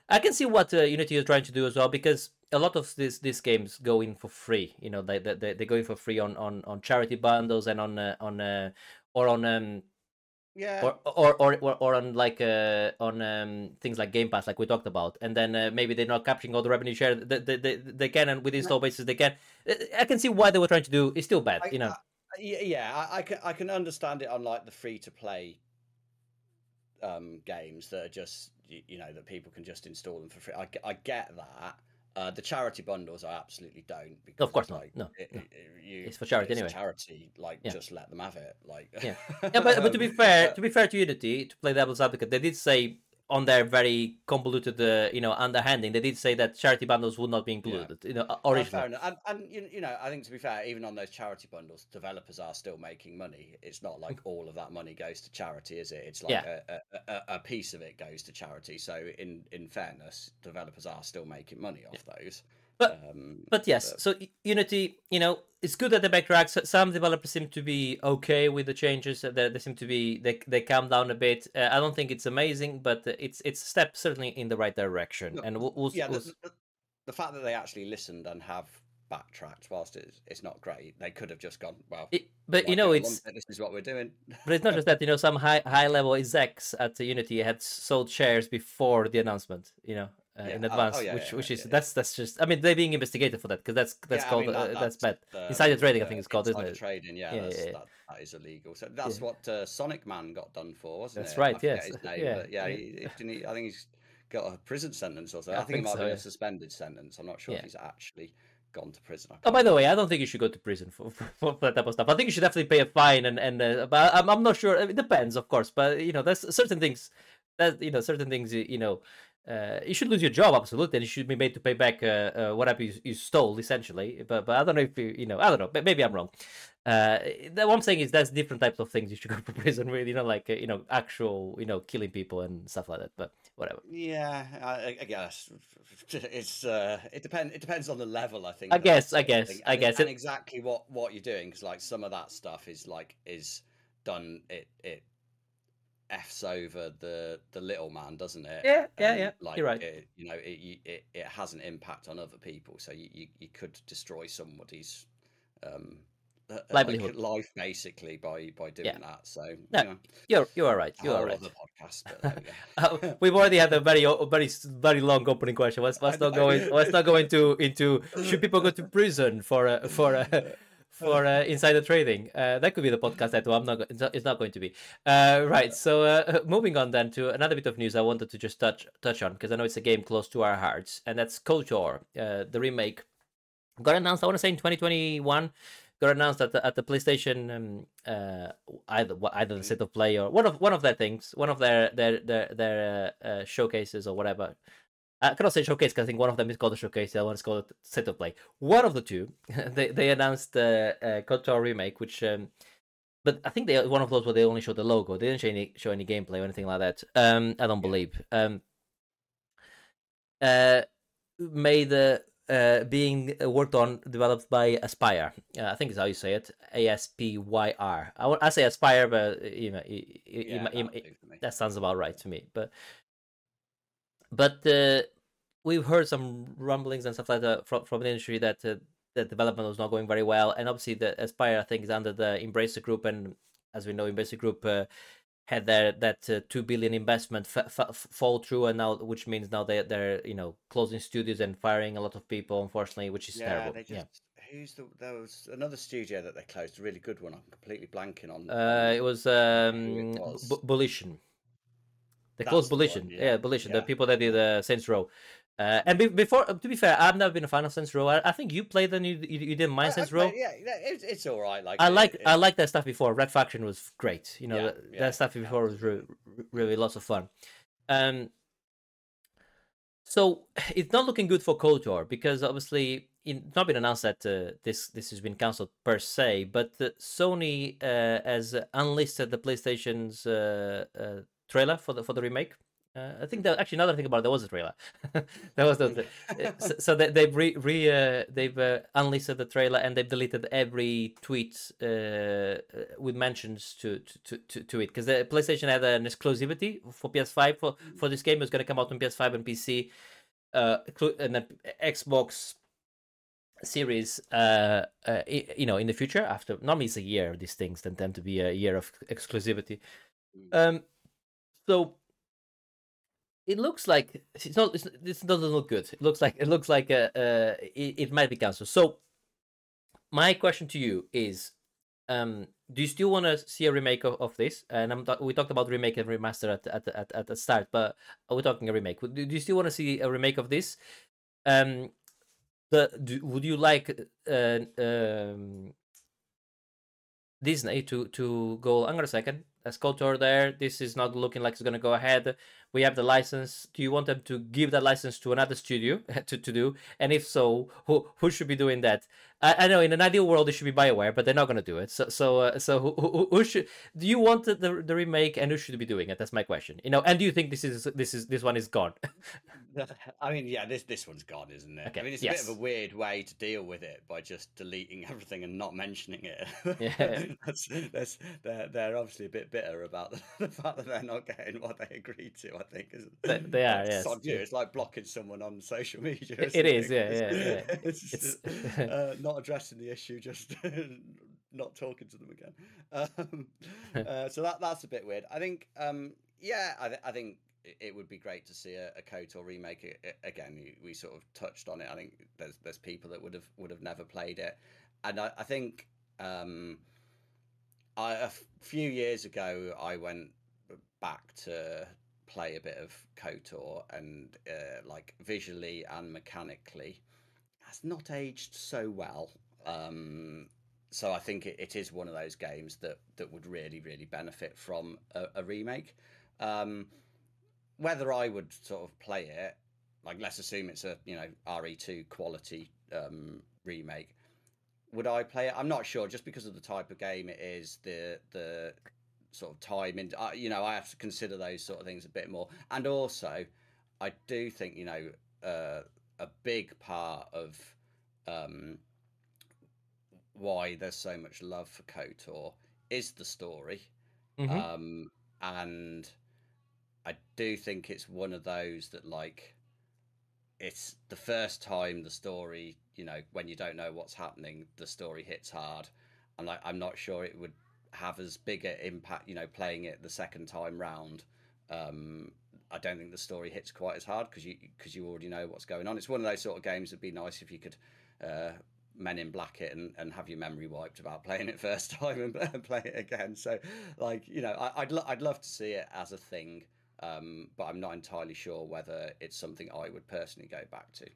i can see what uh, unity is trying to do as well because a lot of these these games go in for free you know they they they- they're going for free on on on charity bundles and on uh, on uh, or on um Yeah. or or or or, or on like uh on um things like game pass like we talked about and then uh, maybe they're not capturing all the revenue share they, they, they, they can and with install bases they can i can see why they were trying to do it's still bad I- you know I- yeah, yeah, I, I can I can understand it on like the free to play um, games that are just you, you know that people can just install them for free. I, I get that. Uh, the charity bundles, I absolutely don't. Because of course it's not. like, No, it- no. it- you- It's for charity it's anyway. Charity, like Yeah. just let them have it. Like, Yeah. yeah but, but to be um, fair but- to be fair to unity to play devil's advocate they did say on their very convoluted uh, you know underhanding they did say that charity bundles would not be included you know Oh, originally. And, and you, know, I think to be fair, even on those charity bundles, developers are still making money. It's not like all of that money goes to charity, is it? It's like. Yeah. a, a, a, piece of it goes to charity. So, in in fairness, developers are still making money off those. But- um, But yes, so Unity, you know, it's good that they backtrack. Some developers seem to be okay with the changes. They, they seem to be they they calm down a bit. Uh, I don't think it's amazing, but uh, it's it's a step certainly in the right direction. And we'll, we'll, yeah, we'll the, the, the fact that they actually listened and have backtracked, whilst it's, it's not great, they could have just gone, well, it, but you know it's this is what we're doing. but it's not just that. You know, some high high level execs at Unity had sold shares before the announcement. You know. Uh, Yeah, in oh- oh, advance, yeah, which yeah, which is that's that's just I mean they're being investigated for that because that's that's Yeah, I called mean, uh, that- that's, bad. the- Insider trading, I think it's called, isn't it? trading, yeah, Yeah, that's. That, that is illegal. So that's what uh, Sonic Man got done for, wasn't it? That's it? right, yes. Name, Yeah, yeah, yeah. He, he- didn't he- I think he's got a prison sentence or so. I I, think, think it might so, be a suspended sentence. I'm not sure if he's actually gone to prison. Oh, by the way, I don't think you should go to prison for, for, for that type of stuff. I think you should definitely pay a fine, and and uh, but I'm I'm not sure. It depends, of course, but you know, there's certain things that you know, certain things you know, uh, you should lose your job absolutely, and you should be made to pay back uh, uh, whatever you, you stole essentially. But but I don't know if you you know, I don't know. but Maybe I'm wrong. Uh, that what I'm is there's different types of things you should go to prison with. You know, like uh, you know, actual you know, killing people and stuff like that. But whatever. Yeah, I, I guess it's uh, it depends. It depends on the level. I think. I guess, I guess, thing, I guess and it- exactly what what you're doing because like some of that stuff is like is done. It it f's over the the little man, doesn't it? Yeah, yeah, And, yeah, Like you're right. It, you know, it, it it has an impact on other people, so you you, you could destroy somebody's. Um, uh, like, Livelihood. life basically by by doing Yeah. that so No, you know, You're you are right. You are right. podcast but we uh, we've already had a very very very long opening question. Let's let's not go in, let's not go into into should people go to prison for uh, for uh, for uh, insider trading? Uh, that could be the podcast title. I'm not. go- It's not, it's not going to be. Uh, right. So uh, moving on then to another bit of news I wanted to just touch touch on because I know it's a game close to our hearts, and that's KOTOR, uh, the remake. Got announced. I want to say in 2021. Got announced at the, at the PlayStation um, uh, either either the State of Play or one of one of their things, one of their their their their uh, uh, showcases or whatever. I cannot say showcase because I think one of them is called a showcase, the other one is called State of Play. One of the two, they they announced the uh, uh, KOTOR remake, which um, but I think they one of those where they only showed the logo. They didn't show any show any gameplay or anything like that. Um, I don't believe. Um, uh, made uh, uh, being worked on, developed by Aspyr. Uh, I think is how you say it. A S P Y R. I I say Aspyr, but uh, you know, it, it, it, Yeah, might- that'll it- do for me. that sounds about right to me. But but uh, we've heard some rumblings and stuff like that from, from the industry that uh, the development was not going very well, and obviously the Aspyr I think is under the Embracer Group, and as we know, Embracer Group uh, had their that uh, two billion investment f- f- fall through, and now which means now they they're you know closing studios and firing a lot of people, unfortunately, which is yeah, terrible. they just Yeah. who's the there was another studio that they closed, a really good one. I'm completely blanking on. Uh, it was um, it was. B- Volition. They That's closed the one, yeah, yeah, Volition. yeah. The people that did uh, Saints Row. Uh, and be- before, to be fair, I've never been a fan of Saints Row. I, I think you played and you, you, you didn't mind I Saints played- Row. Yeah, it's, it's all right. Like I it- like it- I like that stuff before. Red Faction was great. You know, Yeah, that, yeah, that stuff before was re- re- really lots of fun. Um, so it's not looking good for KOTOR because obviously it's not been announced that uh, this this has been cancelled per se, but Sony uh, has unlisted the PlayStation's uh, uh, trailer for the for the remake. Uh, I think that actually another thing about it, there was a trailer. there was the, so, so they, they've re, re uh, they've uh, unlisted the trailer and they've deleted every tweet uh, with mentions to to, to, to it because the PlayStation had an exclusivity for PS5 for, for this game. It was going to come out on PS5 and PC, uh, and the Xbox series uh, uh you know in the future after normally it's a year these things tend, tend to be a year of exclusivity um so it looks like it's not. This doesn't look good. It looks like it looks like a, uh, it, it might be cancelled. So, my question to you is, um, do you still want to see a remake of, of this? And I'm we talked about remake and remaster at at at, at the start, but we're talking a remake. Do, do you still want to see a remake of this? Um, the do, would you like uh, um, Disney to to go? Hang on a second. There's KOTOR there. This is not looking like it's going to go ahead we have the license. Do you want them to give that license to another studio to, to do? And if so, who who should be doing that? I, I know in an ideal world it should be Bioware, but they're not going to do it. So so uh, so who, who, who, should? Do you want the, the remake, and who should be doing it? That's my question. You know, and do you think this is this is this one is gone? I mean, yeah, this this one's gone, isn't it? Okay. I mean, it's a yes. bit of a weird way to deal with it by just deleting everything and not mentioning it. Yeah, that's, that's, they're they're obviously a bit bitter about the, the fact that they're not getting what they agreed to. I think they, they are. Yes, you. It's like blocking someone on social media. It, it is. Yeah, yeah, yeah. it's, it's... Uh, not addressing the issue, just not talking to them again. Um, uh, so that that's a bit weird. I think. Um, yeah, I, th- I think it would be great to see a, a KOTOR remake it, again. We sort of touched on it. I think there's there's people that would have would have never played it, and I, I think um, I, a few years ago I went back to play a bit of KOTOR and uh, like visually and mechanically has not aged so well. Um, so I think it, it is one of those games that that would really really benefit from a, a remake. Um, whether I would sort of play it, like let's assume it's a you know RE2 quality um, remake. Would I play it? I'm not sure, just because of the type of game it is, the the sort of time and uh, you know I have to consider those sort of things a bit more. And also, I do think you know uh, a big part of um, why there's so much love for Kotor is the story, mm-hmm. um, and I do think it's one of those that like it's the first time the story you know when you don't know what's happening the story hits hard and like i'm not sure it would have as big an impact, you know, playing it the second time round. Um, I don't think the story hits quite as hard because you because you already know what's going on. It's one of those sort of games that'd be nice if you could uh, Men in Black it and, and have your memory wiped about playing it first time and play it again. So, like you know, I, would lo- I'd love to see it as a thing, um, but I'm not entirely sure whether it's something I would personally go back to.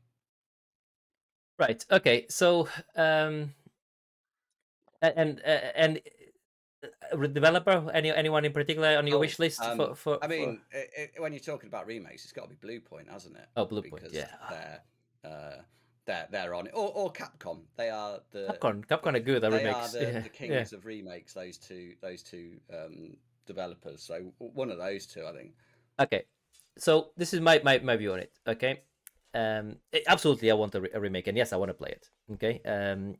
Right. Okay. So, um, and and developer? Any anyone in particular on your oh, wish list? Um, for, for, I mean, for... It, it, when you're talking about remakes, it's got to be Bluepoint, hasn't it? Oh, Bluepoint, yeah. They're, uh, they're they're on it, or, or Capcom. They are the Capcom. Capcom are good they remakes. Are the, yeah. the kings yeah. of remakes. Those two, those two um, developers. So one of those two, I think. Okay, so this is my my, my view on it. Okay, um, absolutely, I want a, re- a, remake, and yes, I want to play it. Okay, um,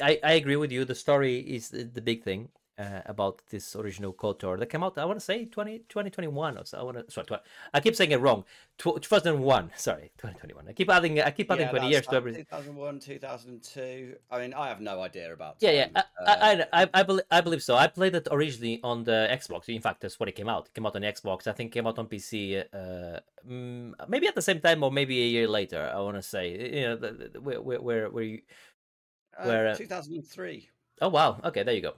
I I agree with you. The story is the, the big thing uh, about this original KOTOR that came out. I want to say 20, 2021 or so. I want to sorry, 20, I keep saying it wrong. 2001. Sorry, 2021. I keep adding. I keep adding yeah, 20 years to everything. 2001, 2002. I mean, I have no idea about. Time. Yeah, yeah. I, uh, I, I, I, believe, I believe so. I played it originally on the Xbox. In fact, that's when it came out. It came out on the Xbox. I think it came out on PC. Uh, mm, maybe at the same time or maybe a year later. I want to say. You know, where where where, where you. Where, uh, 2003. Oh wow! Okay, there you go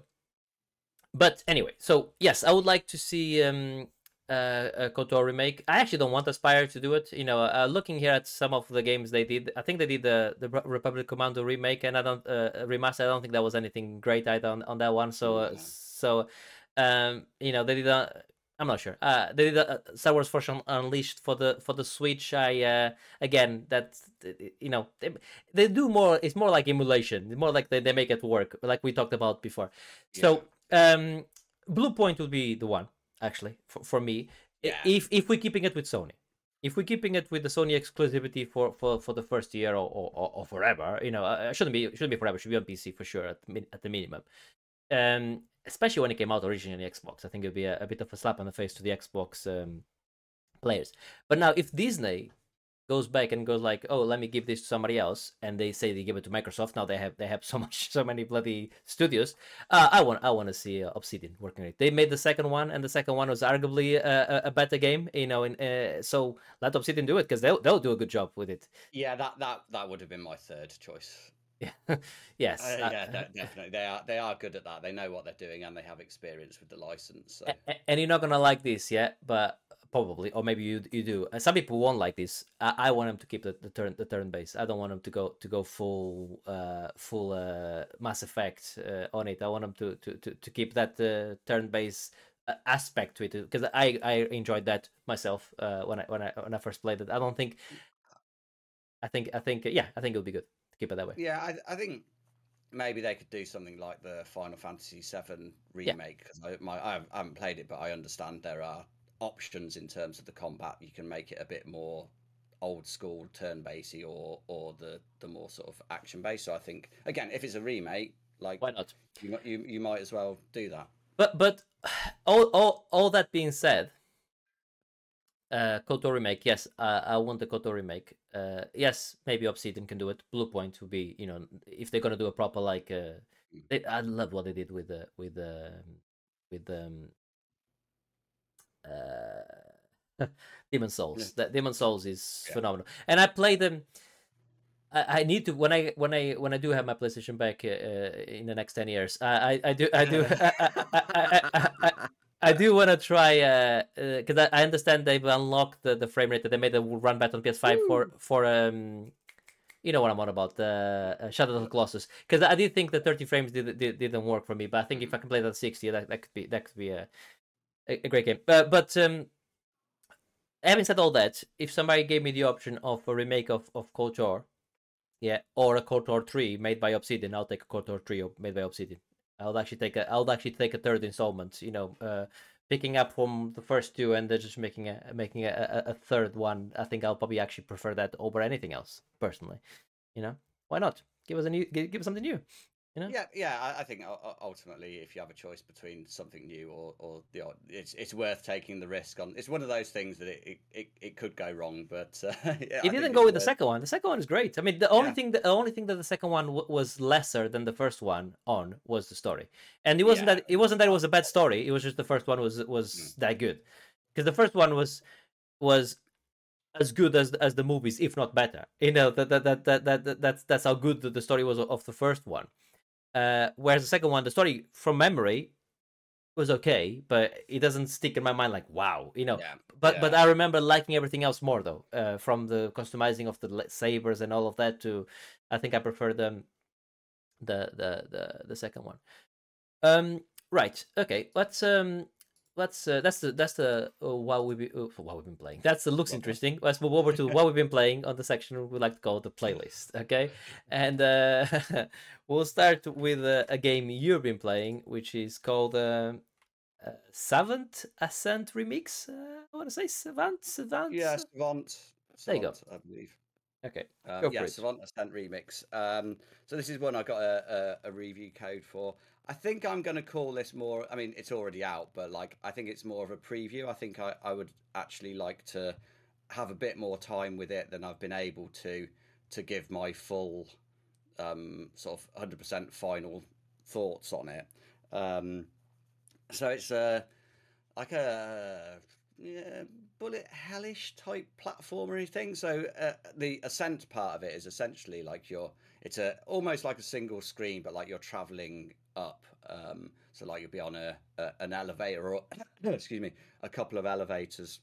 but anyway, so yes, I would like to see um, uh, a KOTOR remake. I actually don't want Aspyr to do it. You know, uh, looking here at some of the games they did, I think they did the the Republic Commando remake and I don't uh, remaster. I don't think that was anything great either on, on that one. So uh, so um, you know they did. A, I'm not sure. Uh, they did a, Star Wars Force Unleashed for the for the Switch. I uh, again that you know they, they do more. It's more like emulation. It's more like they, they make it work, like we talked about before. Yeah. So um, Bluepoint would be the one actually for, for me. Yeah. If if we're keeping it with Sony, if we're keeping it with the Sony exclusivity for for, for the first year or, or, or forever, you know, uh, shouldn't be shouldn't be forever. Should be on PC for sure at at the minimum. Um, especially when it came out originally on Xbox, I think it'd be a, a bit of a slap on the face to the Xbox um, players. But now, if Disney goes back and goes like, "Oh, let me give this to somebody else," and they say they give it to Microsoft. Now they have they have so much so many bloody studios. Uh, I want I want to see uh, Obsidian working on it. They made the second one, and the second one was arguably a, a better game. You know, and uh, so let Obsidian do it because they'll they'll do a good job with it. Yeah, that that that would have been my third choice. Yeah. yes. Uh, yeah, de- definitely. They are they are good at that. They know what they're doing and they have experience with the license. So. And you're not gonna like this yet, but probably, or maybe you you do. Some people won't like this. I, I want them to keep the, the turn the turn base. I don't want them to go to go full uh full uh Mass Effect uh, on it. I want them to to to, to keep that uh, turn base uh, aspect to it because I I enjoyed that myself uh when I when I when I first played it. I don't think. I think I think yeah I think it'll be good to keep it that way. Yeah, I I think maybe they could do something like the Final Fantasy VII remake because I my I haven't played it, but I understand there are options in terms of the combat. You can make it a bit more old school turn basey or or the the more sort of action based. So I think again, if it's a remake, like why not? You you you might as well do that. But but all all all that being said, uh, KOTOR remake, yes, uh, I want the KOTOR remake. Uh, yes, maybe Obsidian can do it. Bluepoint would be, you know, if they're gonna do a proper like, uh, Mm. they, I love what they did with the with the with um, uh, Demon Souls. That Demon Souls is Yeah. phenomenal, and I play them. I, I need to when I when I when I do have my PlayStation back uh, uh, in the next ten years. I I, I do I do I, I, I, I, do want to try because uh, I, I understand they've unlocked the, the frame rate that they made that will run better on PS5 for for um you know what I'm on about the uh, Shadow of the Colossus because I did think the 30 frames did, did didn't work for me but I think if I can play that 60 that, that could be that could be a a, great game but but um having said all that if somebody gave me the option of a remake of of KOTOR yeah or a KOTOR 3 made by Obsidian I'll take a KOTOR 3 made by Obsidian I'll actually take a I'll actually take a third installment. You know, uh, picking up from the first two and then just making a making a, a, a third one. I think I'll probably actually prefer that over anything else personally. You know, why not? Give us a new give, give us something new. You know? Yeah, yeah. I, I think ultimately, if you have a choice between something new or, or the odd, it's it's worth taking the risk on. It's one of those things that it it, it, could go wrong, but uh, yeah, It didn't go with the second one. The second one is great. I mean, the only Yeah. thing the only thing that the second one w- was lesser than the first one on was the story, and it wasn't Yeah. that it wasn't that it was a bad story. It was just the first one was was Mm. that good, because the first one was was as good as as the movies, if not better. You know that that that that, that, that that's that's how good the, the story was of the first one. Uh, whereas the second one, the story from memory was okay, but it doesn't stick in my mind like wow, you know Yeah, but but. I remember liking everything else more though. Uh, from the customizing of the sabers and all of that to, I think I prefer the the the the, the second one. Um, right. Okay. Let's um. Let's uh, that's the that's the uh, what we've been, uh, what we've been playing. That's the looks interesting. Let's move over to what we've been playing on the section we like to call the playlist. Okay, and uh, we'll start with uh, a game you've been playing, which is called uh, uh, Savant Ascent Remix. Uh, I want to say Savant Savant. Yeah, Savant. There you go. I believe. Okay. Uh, Go yeah, for it. Savant Ascent Remix. Um, so this is one I got a, a, a review code for. I think I'm going to call this more. I mean, it's already out, but like I think it's more of a preview. I think I, I would actually like to have a bit more time with it than I've been able to to give my full um, sort of 100% final thoughts on it. Um, so it's a like a yeah, bullet hellish type platformery thing. So uh, the ascent part of it is essentially like you're it's a almost like a single screen, but like you're traveling up. Um, so like you'll be on a, a an elevator or excuse me, a couple of elevators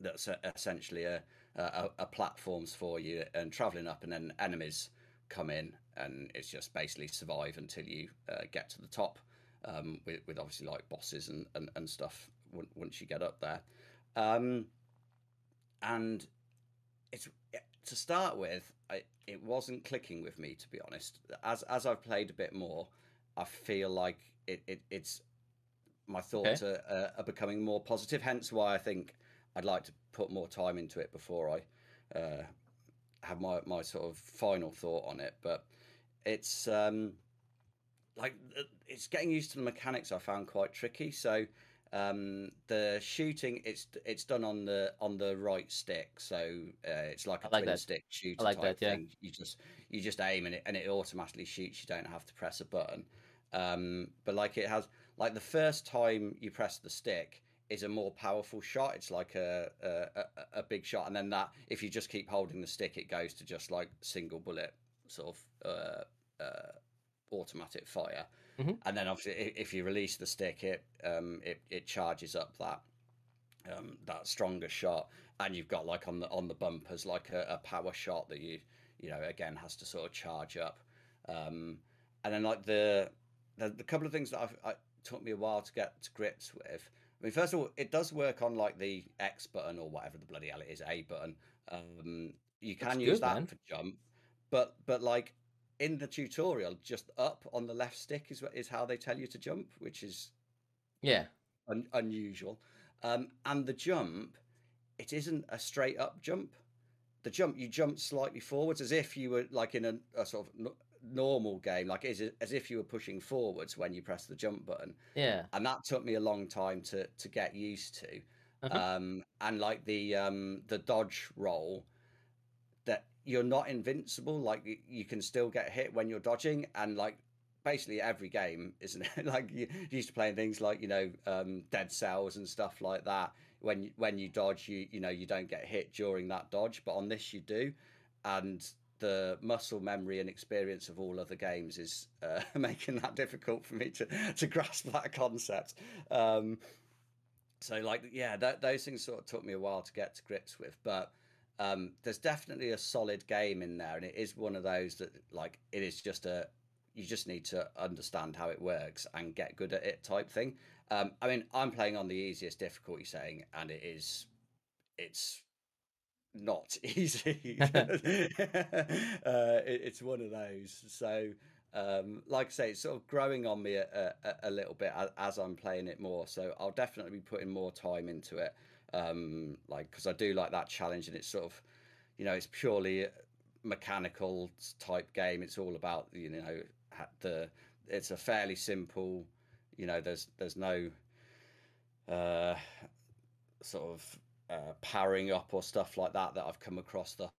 that's uh essentially a, a a platforms for you and traveling up, and then enemies come in, and it's just basically survive until you uh, get to the top. Um, with, with obviously like bosses and, and, and stuff once you get up there. Um, and it's to start with, I, it wasn't clicking with me to be honest. As as I've played a bit more, I feel like it, it it's my thoughts okay. are, are becoming more positive. Hence why I think I'd like to put more time into it before I uh, have my my sort of final thought on it. But it's um, like it's getting used to the mechanics. I found quite tricky. So um, the shooting it's it's done on the on the right stick, so uh, it's like a like twin that. stick shooter like type that, yeah. thing. You just you just aim and it and it automatically shoots. You don't have to press a button. Um, but like it has like the first time you press the stick is a more powerful shot. It's like a, a a big shot, and then that if you just keep holding the stick, it goes to just like single bullet sort of uh, uh, automatic fire. Mm-hmm. And then obviously, if you release the stick, it um, it it charges up that um, that stronger shot, and you've got like on the on the bumpers like a, a power shot that you you know again has to sort of charge up. Um, and then like the, the the couple of things that I've, I took me a while to get to grips with. I mean, first of all, it does work on like the X button or whatever the bloody hell it is, A button. Um, you can That's use good, that man. for jump, but but like in the tutorial, just up on the left stick is is how they tell you to jump, which is yeah un- unusual. Um, and the jump, it isn't a straight up jump. The jump you jump slightly forwards as if you were like in a, a sort of normal game, like as, as if you were pushing forwards when you press the jump button. Yeah, and that took me a long time to to get used to. Uh-huh. Um, and like the um, the dodge roll, that you're not invincible. Like you can still get hit when you're dodging, and like basically every game, isn't it? like you used to playing things like you know um, Dead Cells and stuff like that. When when you dodge, you you know you don't get hit during that dodge, but on this you do, and the muscle memory and experience of all other games is uh, making that difficult for me to to grasp that concept. Um, so like yeah, that, those things sort of took me a while to get to grips with, but um, there's definitely a solid game in there, and it is one of those that like it is just a you just need to understand how it works and get good at it type thing. Um, I mean, I'm playing on the easiest difficulty setting, and it is it's not easy. uh, it, it's one of those. So, um, like I say, it's sort of growing on me a, a, a little bit as, as, I'm playing it more. So I'll definitely be putting more time into it um, like because I do like that challenge, and it's sort of, you know, it's purely mechanical type game. It's all about you know the. It's a fairly simple, you know. There's there's no uh, sort of uh, powering up or stuff like that that I've come across thus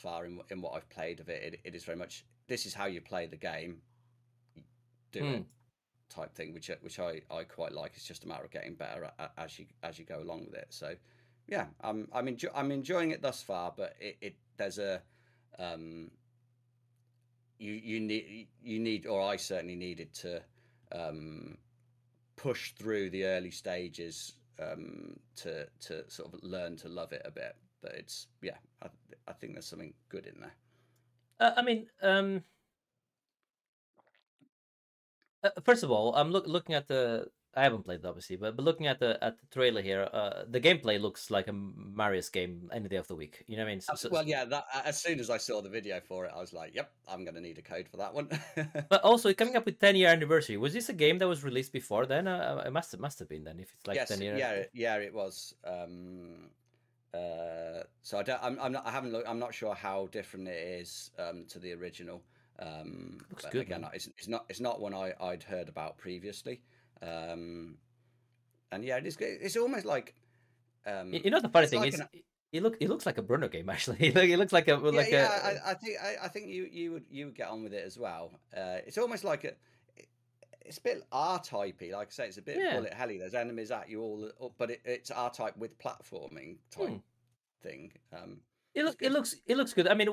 far in in what I've played of it. It, it is very much this is how you play the game. Do mm. it type thing, which which I, I quite like. It's just a matter of getting better as you as you go along with it. So, yeah, I'm I'm enjo- I'm enjoying it thus far. But it, it there's a um, you you need you need or I certainly needed to um, push through the early stages um, to to sort of learn to love it a bit. But it's yeah, I, I think there's something good in there. Uh, I mean, um, uh, first of all, I'm look, looking at the. I haven't played it obviously, but, but looking at the at the trailer here, uh, the gameplay looks like a Marius game any day of the week. You know what I mean? So, well, yeah. That, as soon as I saw the video for it, I was like, "Yep, I'm going to need a code for that one." but also coming up with 10 year anniversary. Was this a game that was released before then? Uh, it must must have been then. If it's like yes, 10 years. Yeah, yeah, it was. Um, uh, so I don't. I'm, I'm not. I haven't looked. I'm not sure how different it is um, to the original. Um, Looks good. Again, it's, it's, not it's not one I, I'd heard about previously. Um, and yeah, it is. It's almost like. Um, you know the funny thing like is. An, it look it looks like a Bruno game actually. it looks like a like yeah, a. I, I think I, I think you you would you would get on with it as well. Uh, it's almost like a it's a bit R typey. Like I say, it's a bit yeah. bullet helly. There's enemies at you all, but it, it's R type with platforming type hmm. thing. Um, it looks it looks it looks good. I mean,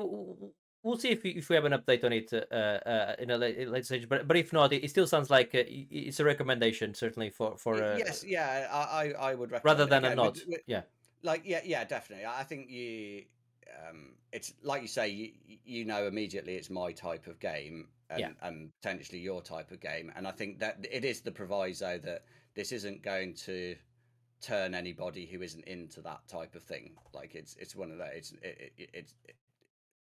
we'll see if we, if we have an update on it uh, uh, in a late, late stage. But but if not, it, still sounds like uh, it's a recommendation certainly for for. Uh, yes, yeah, I I would recommend rather than a nod. yeah, like yeah, yeah, definitely. I think you. Um, it's like you say, you, you know immediately it's my type of game, and, yeah. and potentially your type of game. And I think that it is the proviso that this isn't going to turn anybody who isn't into that type of thing. Like it's it's one of those. It's it, it, it's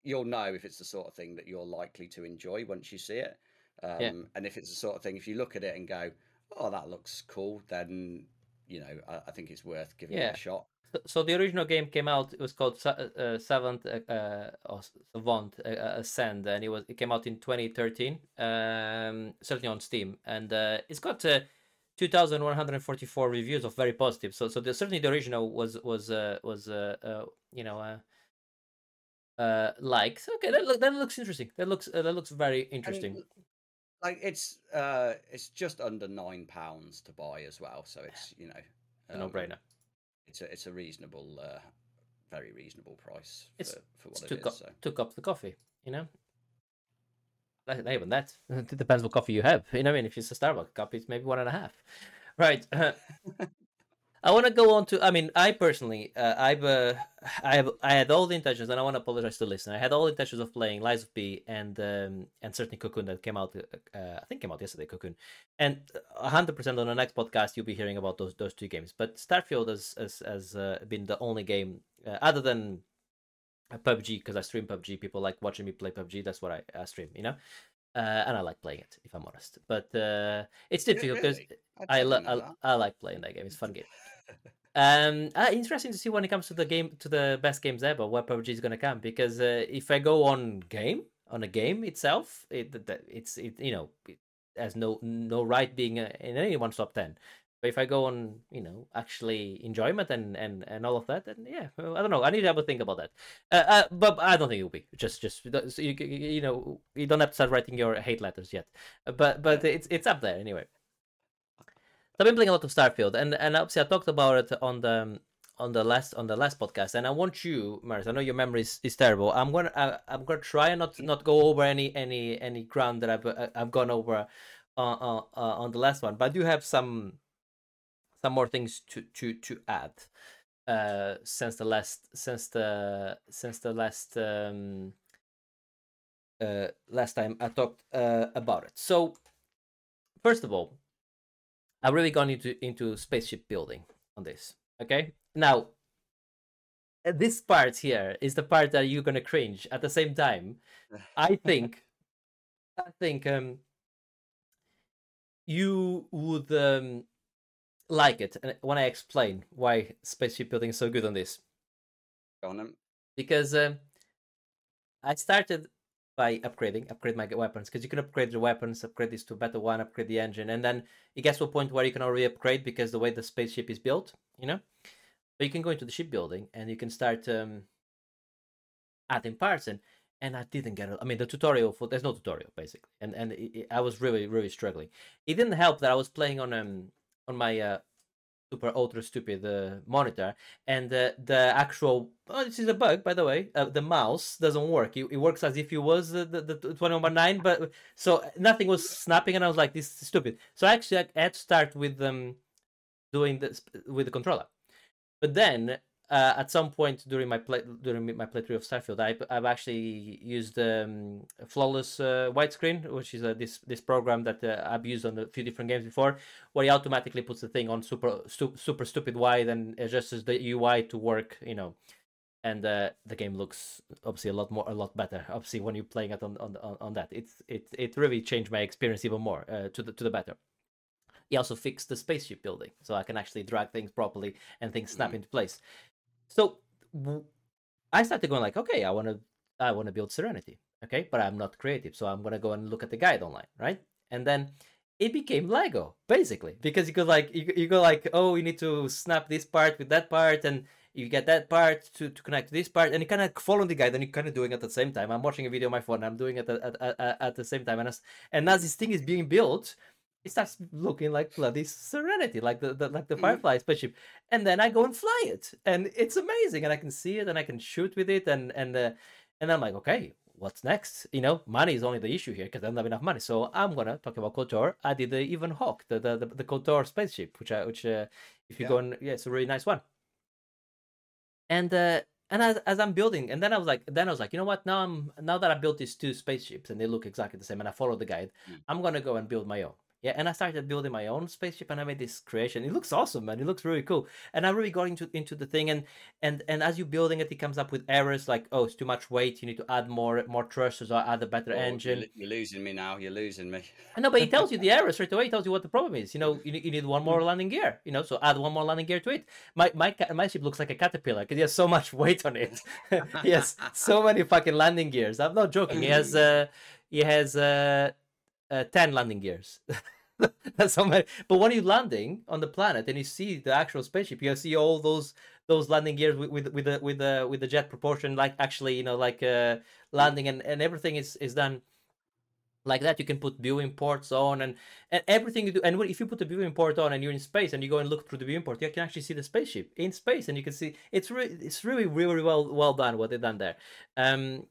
you'll know if it's the sort of thing that you're likely to enjoy once you see it. Um, yeah. And if it's the sort of thing, if you look at it and go, oh, that looks cool, then you know, I, I think it's worth giving Yeah. it a shot. So- So the original game came out. It was called Sa- uh, Savant uh, uh, or Savant uh, uh, Ascent, and it was it came out in 2013. Um, certainly on Steam, and uh, it's got uh, 2,144 reviews of very positive. So so the, certainly the original was was uh, was uh, uh, you know. Uh, uh, liked. Okay, that look that looks interesting. That looks uh, that looks very And, interesting. like it's uh, it's just under nine pounds to buy as well, so it's you know, A no um, brainer. It's a it's a reasonable, uh, very reasonable price for, It's- for It's what two, it cu- is. So. two cups of coffee, you know. Even that. It depends what coffee you have. You know, I mean, if it's a Starbucks cup, it's maybe one and a half. Right. I want to go on to. I mean, I personally, uh, I've, uh, I have, I had all the intentions, and I want to apologize to the listener. I had all the intentions of playing Lies of P and um, and certainly Cocoon that came out. Uh, I think came out yesterday. Cocoon, and hundred percent on the next podcast you'll be hearing about those those two games. But Starfield has has, has uh, been the only game uh, other than PUBG because I stream PUBG. People like watching me play PUBG. That's what I, I stream, you know. Uh, and I like playing it, if I'm honest. But uh, it's difficult because really? I, lo- I. I like playing that game. It's a fun game. Um, uh, interesting to see when it comes to the game to the best games ever, where PUBG is gonna come. Because uh, if I go on game on a game itself, it it's it you know it has no no right being uh, in anyone's top ten. But if I go on, you know, actually enjoyment and and and all of that, then yeah, I don't know. I need to have a think about that. Uh, uh, but I don't think it will be. Just just so you you know you don't have to start writing your hate letters yet. But but it's it's up there anyway. I've been playing a lot of Starfield, and and obviously I talked about it on the on the last on the last podcast, and I want you, Marius. I know your memory is, is terrible. I'm gonna I, I'm gonna try and not not go over any any any ground that I've uh, I've gone over uh, uh, uh, on the last one, but I do have some some more things to to to add uh since the last since the since the last um uh last time I talked uh about it. So first of all, I've really gone into into spaceship building on this. Okay, now uh, this part here is the part that you're gonna cringe. At the same time, I think, I think um, you would um like it and when I explain why spaceship building is so good on this on because um, I started by upgrading, upgrade my weapons because you can upgrade the weapons, upgrade this to better one, upgrade the engine, and then it gets to a point where you can already upgrade because the way the spaceship is built, you know. But you can go into the shipbuilding and you can start um, adding parts and and I didn't get it. I mean, the tutorial for there's no tutorial basically, and and it, it- I was really really struggling. It didn't help that I was playing on um on my uh, super ultra stupid uh, monitor. And uh, the actual oh this is a bug by the way. Uh, the mouse doesn't work. It, it works as if it was uh, the, the 21 by 9 but so nothing was snapping and i was like this is stupid. So actually i had to start with um doing this with the controller. But then uh, at some point during my play during my playthrough of Starfield, I, I've actually used um, flawless uh, widescreen, which is uh, this this program that uh, I've used on a few different games before, where he automatically puts the thing on super stu- super stupid wide and adjusts the UI to work, you know, and uh, the game looks obviously a lot more a lot better. Obviously, when you're playing it on on, on, that, it's it it really changed my experience even more uh, to the to the better. He also fixed the spaceship building, so I can actually drag things properly and things snap Mm. into place. So I started going like, okay, I want to I want to build Serenity, okay, but I'm not creative, so I'm gonna go and look at the guide online, right? And then it became Lego basically because you go like you, you go like, oh, you need to snap this part with that part, and you get that part to, to connect to this part, and you kind of follow the guide, and you're kind of doing it at the same time. I'm watching a video on my phone, I'm doing it at, at, at, at the same time, and as, and as this thing is being built, it starts looking like bloody Serenity, like the, the like the Mhm. Firefly spaceship and then I go and fly it, and it's amazing, and I can see it, and I can shoot with it, and and uh, and I'm like, okay, what's next? You know, money is only the issue here because I don't have enough money, so I'm gonna talk about Kotor. I did the Ebon Hawk, the the the, the Kotor spaceship, which I which uh, if you Yeah. go and yeah, it's a really nice one. And uh, and as, as I'm building, and then I was like, then I was like, you know what? Now I'm now that I built these two spaceships and they look exactly the same, and I follow the guide, Mm. I'm gonna go and build my own Yeah, and I started building my own spaceship, and I made this creation. It looks awesome, man. It looks really cool, and I really got into into the thing. And and and as you're building it, it comes up with errors like, oh, it's too much weight. You need to add more more thrusters or add a better Oh, engine. You're, losing me now. You're losing me. no, but it tells you the error straight away. It tells you what the problem is. You know, you need, you need one more landing gear. You know, so add one more landing gear to it. My my my ship looks like a caterpillar because he has so much weight on it. he has so many fucking landing gears. I'm not joking. He has uh he has uh, uh ten landing gears. That's so many. But when you're landing on the planet and you see the actual spaceship, you see all those those landing gears with with with the with the with the jet proportion, like actually, you know, like uh landing and and everything is is done like that you can put viewing ports on and, and everything you do and if you put the viewing port on and you're in space and you go and look through the viewing port you can actually see the spaceship in space and you can see it's really it's really really well well done what they've done there um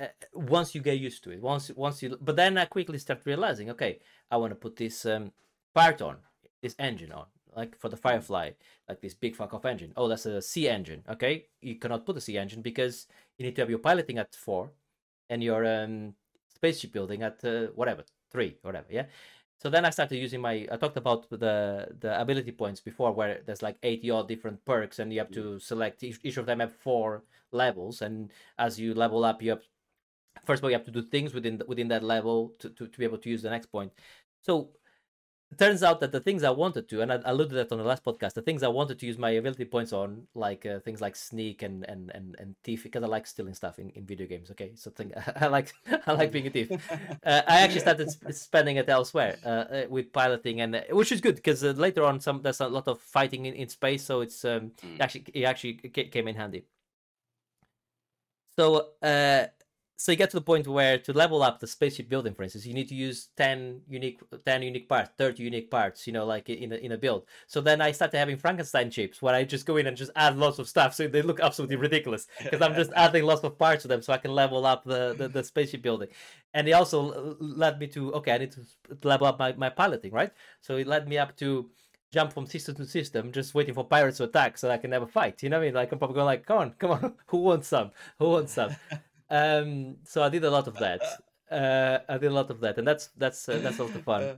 uh, once you get used to it once once you but then i quickly start realizing okay i want to put this um part on this engine on like for the firefly like this big fuck off engine. Oh that's a c engine okay? You cannot put a c engine because you need to have your piloting at four and your um spaceship building at uh, whatever three whatever yeah? So then i started using my i talked about the the ability points before where there's like 80 odd different perks and you have to select each, each of them have four levels and as you level up you have first of all you have to do things within the, within that level to, to, to be able to use the next point so it turns out that the things I wanted to, and I alluded to that on the last podcast, the things I wanted to use my ability points on, like uh, things like sneak and and and, and thief, because I like stealing stuff in, in video games. Okay, so thing I like I like being a thief. Uh, I actually started sp- spending it elsewhere uh, uh, with piloting, and uh, which is good because uh, later on some there's a lot of fighting in, in space, so it's um, Mm. actually it actually came in handy. So uh, so you get to the point where to level up the spaceship building, for instance, you need to use 10 unique 10 unique parts, 30 unique parts, you know, like in a, in a build. So then I started having Frankenstein ships where I just go in and just add lots of stuff so they look absolutely ridiculous because I'm just adding lots of parts to them so I can level up the, the, the spaceship building. And it also led me to, okay, I need to level up my, my piloting, right? So it led me up to jump from system to system, just waiting for pirates to attack so I can have a fight. You know what I mean? Like I'm probably going like, come on, come on, who wants some? Who wants some? um, so I did a lot of that. Uh, I did a lot of that, and that's that's uh, that's a lot of fun. Uh,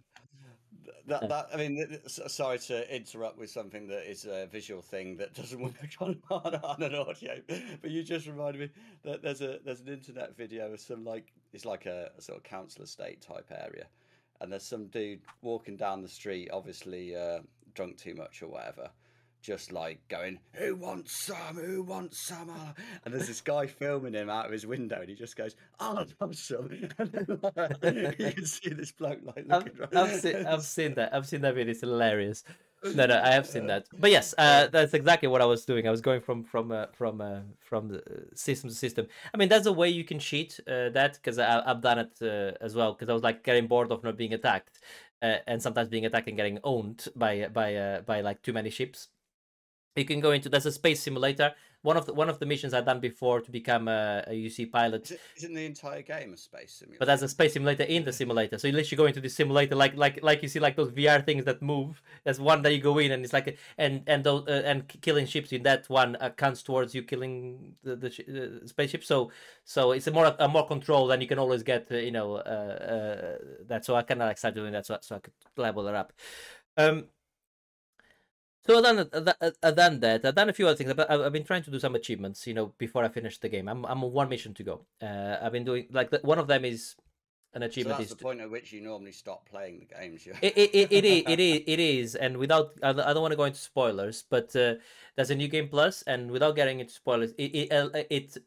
that, that I mean, th- th- s- sorry to interrupt with something that is a visual thing that doesn't work on, on, on an audio, but you just reminded me that there's a there's an internet video of some like it's like a, a sort of council estate type area, and there's some dude walking down the street, obviously uh, drunk too much or whatever. Just like going, who wants some? Who wants some? Ah," And there's this guy filming him out of his window, and he just goes, "I'll have some." And then, like, you can see this bloke like I've, looking. I've seen I've seen that. I've seen that video. It's hilarious. No, no, I have seen that. But yes, uh, that's exactly what I was doing. I was going from from uh, from uh, from the uh, system to system. I mean, that's a way you can cheat uh, that because I've done it uh, as well. Because I was like getting bored of not being attacked, uh, and sometimes being attacked and getting owned by by uh, by like too many ships. You can go into there's a space simulator. One of the one of the missions I've done before to become a, a UC pilot Is it, isn't the entire game a space simulator? but there's a space simulator in the simulator. So you literally go into the simulator, like like like you see like those VR things that move. There's one that you go in, and it's like a, and and those uh, and killing ships in that one uh, counts towards you killing the the, sh- uh, spaceship. So so it's a more a more control, and you can always get uh, you know uh, uh, that. So I kind of like start doing that, so so I could level it up. Um, so I've done, I've done- that. I've done a few other things. I've, been trying to do some achievements, you know, before I finish the game. I'm I'm on one mission to go. Uh, I've been doing like the, one of them is an so achievement that's is the point at which you normally stop playing the games. Yeah. it, it, it, it, is, it is it is and without I don't want to go into spoilers but uh, there's a new game plus and without getting into spoilers it it, uh, it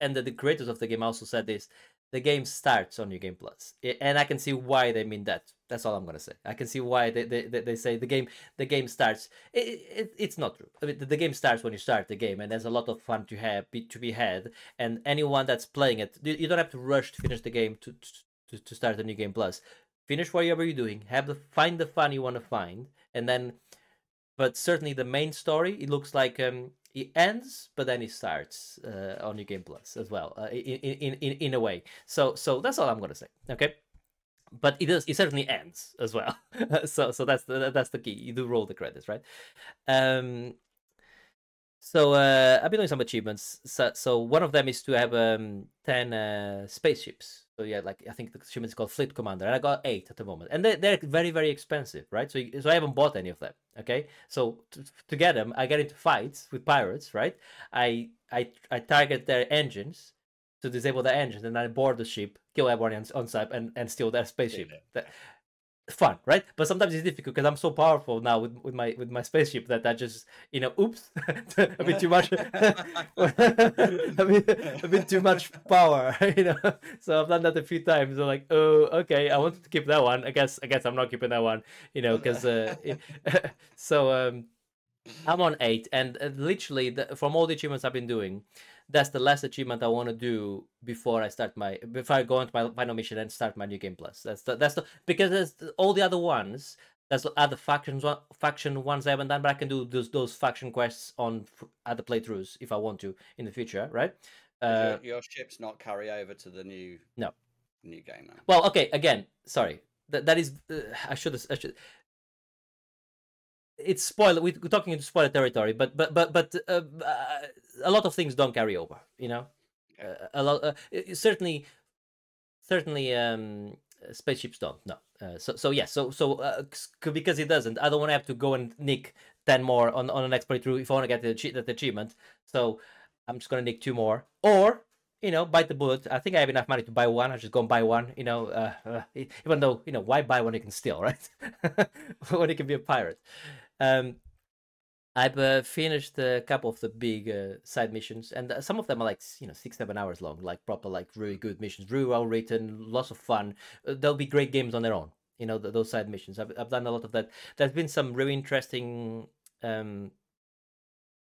and the, the creators of the game also said this the game starts on new game plus. And I can see why they mean that. That's all I'm gonna say. I can see why they they, they, say the game the game starts it, it, it's not true. I mean, the, game starts when you start the game and there's a lot of fun to have to be had and anyone that's playing it you you don't have to rush to finish the game to to, to start a new game plus. Finish whatever you're doing have the find the fun you want to find and then but certainly the main story it looks like um it ends but then it starts uh, on new game plus as well uh, in, in in in a way. So so that's all i'm gonna say okay? But it does it certainly ends as well. So so that's the that's the key. You do roll the credits right? Um so uh, I've been doing some achievements. So, so one of them is to have um, ten uh, spaceships So yeah, like I think the achievement is called Fleet Commander, and I got eight at the moment, and they, they're very very expensive, right? So so I haven't bought any of them. Okay, so to, to get them, I get into fights with pirates, right? I I I target their engines to disable the engines, and I board the ship, kill everyone on, on site, and and steal their spaceship. That, fun, right? But sometimes it's difficult because I'm so powerful now with, with my with my spaceship that I just you know, oops, a bit too much, a bit a bit too much power, you know. So I've done that a few times. I'm like, oh, okay, I wanted to keep that one. I guess I guess I'm not keeping that one, you know, because uh, so um, I'm on eight, and uh, literally the, from all the achievements I've been doing that's the last achievement I want to do before I start my before I go into my final mission and start my new game plus. That's the that's the because there's all the other ones. There's other factions faction ones I haven't done, but I can do those those faction quests on other playthroughs if I want to in the future, right? Uh, your, your ships not carry over to the new no new game now. Well, okay, again, sorry. That that is uh, I should I should it's spoiler. We're talking into spoiler territory, but but but but uh, uh, a lot of things don't carry over. You know, uh, a lot uh, certainly certainly um, spaceships don't. No. Uh, so so yeah. So so uh, because it doesn't, I don't want to have to go and nick ten more on on the next playthrough if I want to get the that achievement. So I'm just gonna nick two more, or you know, bite the bullet. I think I have enough money to buy one. I just go and buy one. You know, uh, uh, even though you know why buy one you can steal, right? when you can be a pirate. Um, I've uh, finished a couple of the big uh, side missions, and uh, some of them are like you know six, seven hours long, like proper, like really good missions, really well written, lots of fun. Uh, they'll be great games on their own. You know, those side missions. I've I've done a lot of that. There's been some really interesting um,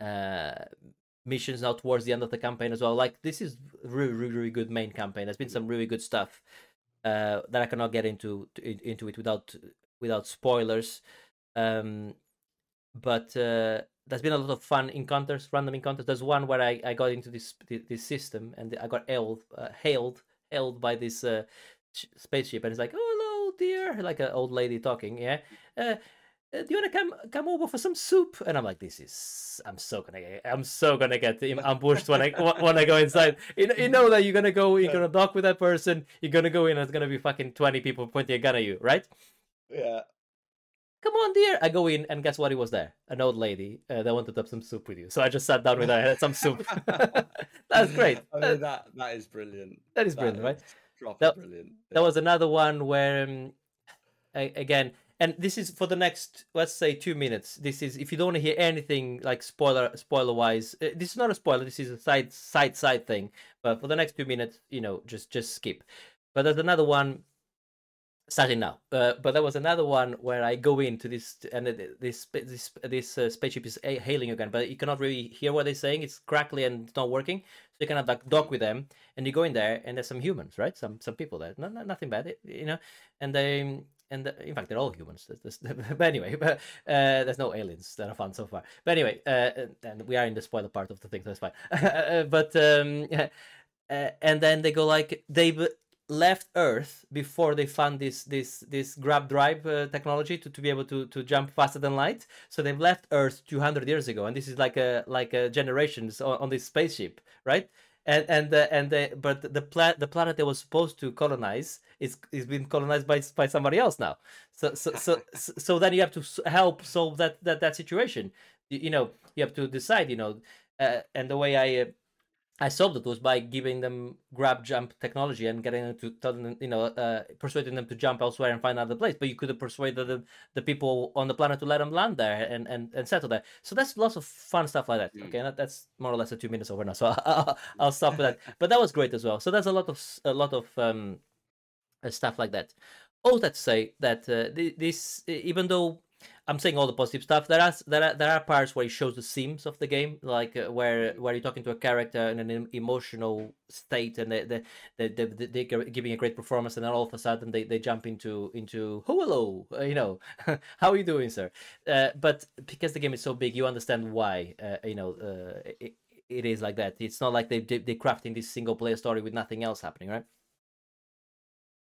uh, missions now towards the end of the campaign as well. Like this is really, really, really good main campaign. There's been some really good stuff uh, that I cannot get into to, into it without without spoilers. Um, but uh, there's been a lot of fun encounters, random encounters. There's one where I, I got into this this system and I got hailed uh, hailed hailed by this uh, spaceship, and it's like, oh hello dear, like an old lady talking, yeah. Uh, uh, do you want to come come over for some soup? And I'm like, this is I'm so gonna get, I'm so gonna get ambushed when I when I go inside. You know, you know that you're gonna go, you're gonna talk with that person, you're gonna go in, and it's gonna be fucking twenty people pointing a gun at you, right? Yeah come on, dear. I go in, and guess what? He was there. An old lady uh, that wanted to have some soup with you. So I just sat down with her and had some soup. That's great. I mean, that that is brilliant. That is brilliant, that right? That, brilliant. There was another one where, um, again, and this is for the next, let's say, two minutes. This is if you don't want to hear anything like spoiler spoiler wise. Uh, this is not a spoiler. This is a side side side thing. But for the next two minutes, you know, just just skip. But there's another one starting now. But there was another one where I go into this and this this this uh, spaceship is hailing again, but you cannot really hear what they're saying. It's crackly and it's not working. So you cannot like dock with them, and you go in there, and there's some humans, right? Some some people there. No, no nothing bad, you know. And they and the, in fact they're all humans. but anyway, but uh, there's no aliens that are found so far. But anyway, uh, and we are in the spoiler part of the thing, so that's fine. Uh, but um, uh, and then they go like they left Earth before they found this this this grav drive uh, technology to, to be able to, to jump faster than light. So they've left Earth 200 years ago, and this is like a like a generations on, on this spaceship, right? And and uh, and the, but the planet the planet they were supposed to colonize is is being colonized by by somebody else now. So so so so then you have to help solve that that that situation. You, you know you have to decide. You know, uh, and the way I uh, I solved it was by giving them grav jump technology and getting them to tell them, you know, uh, persuading them to jump elsewhere and find another place. But you could have persuaded the, the people on the planet to let them land there and, and, and settle there. So that's lots of fun stuff like that. Mm. Okay, that, that's more or less a two minutes over now. So I'll, I'll stop with that. But that was great as well. So there's a lot of a lot of um, uh, stuff like that. All that to say that uh, this, even though I'm saying all the positive stuff. There are there are there are parts where it shows the seams of the game, like uh, where where you're talking to a character in an emotional state, and they they they, they, they are giving a great performance, and then all of a sudden they, they jump into into oh hello, uh, you know, how are you doing, sir? Uh, but because the game is so big, you understand why, uh, you know, uh, it, it is like that. It's not like they they crafting this single player story with nothing else happening, right?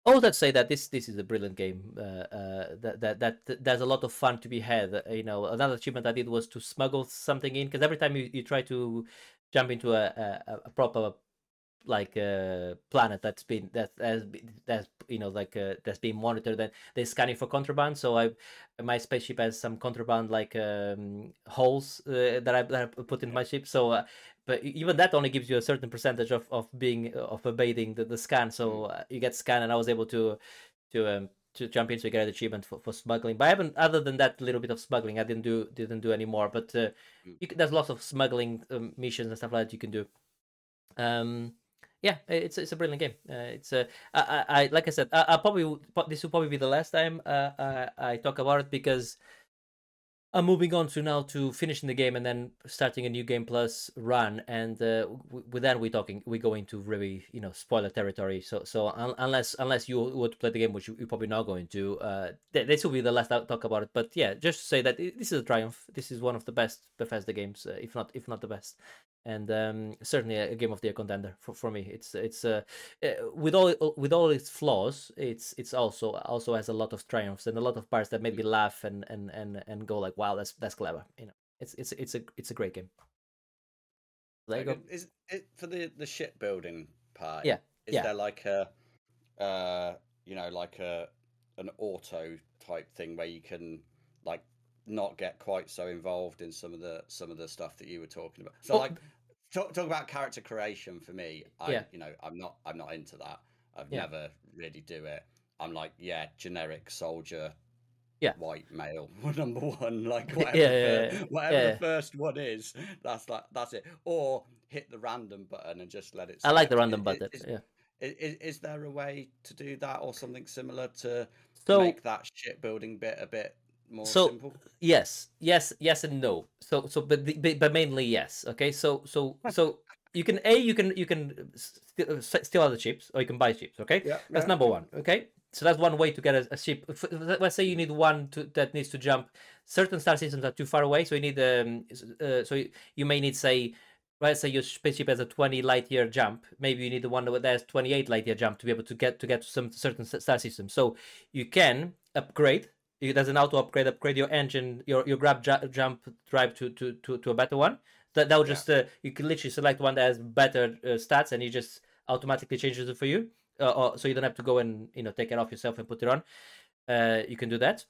All that say that this this is a brilliant game. Uh, uh, that, that that there's a lot of fun to be had. Uh, you know, another achievement I did was to smuggle something in because every time you, you try to jump into a, a, a proper like a planet that's been that has that's you know like uh, that's being monitored and they're scanning for contraband. So i my spaceship has some contraband like um, holes uh, that, I, that i put in my ship. So uh, but even that only gives you a certain percentage of, of being of evading the, the scan. So mm. uh, you get scanned and i was able to to um, to jump into get an achievement for, for smuggling. But i haven't other than that little bit of smuggling i didn't do didn't do anymore but uh, mm. can, there's lots of smuggling um, missions and stuff like that you can do. Um yeah, it's it's a brilliant game. Uh, it's a uh, I, I like I said I, I probably this will probably be the last time uh, I, I talk about it because I'm moving on to now to finishing the game and then starting a new game plus run. And uh, with that, we're talking, we go into really, you know, spoiler territory. So, so un- unless unless you would play the game, which you're probably not going to, uh, th- this will be the last I talk about it. But yeah, just to say that this is a triumph. This is one of the best Bethesda games, uh, if not if not the best and um, certainly a, game of the year contender for, for me. It's it's uh, uh, with all with all its flaws, it's it's also also has a lot of triumphs and a lot of parts that made me laugh and and and and go like, wow, that's that's clever. You know, it's it's it's a it's a great game. There. Is it for the the shipbuilding part? Yeah. Is yeah. there like a uh you know like a an auto type thing where you can like not get quite so involved in some of the some of the stuff that you were talking about. So like talk, talk about character creation for me. I yeah. you know, I'm not I'm not into that. I've yeah. never really do it. I'm like, yeah, generic soldier, yeah, white male, number one, like whatever, yeah, the, whatever the first one is. That's like that's it. Or hit the random button and just let it. I like the random button. Is, yeah. Is, is there a way to do that or something similar to so, make that shipbuilding bit a bit more so, simple? Yes, yes, yes, and no. So, so, but but mainly yes. Okay, so so so you can a you can you can uh, steal other chips or you can buy chips. Okay, yeah, that's yeah. number one. Okay, so that's one way to get a, a ship. Let's say you need one to, that needs to jump. Certain star systems are too far away, so you need um. Uh, so you, you may need say let's say your spaceship has a 20 light year jump maybe you need the one that has 28 light year jump to be able to get to get to some certain star system so you can upgrade it does an auto upgrade, upgrade your engine, your your grav ju- jump drive to, to to to a better one. That that will just yeah. uh, you can literally select one that has better uh, stats, and it just automatically changes it for you. Uh, or, so you don't have to go and you know take it off yourself and put it on. Uh, you can do that.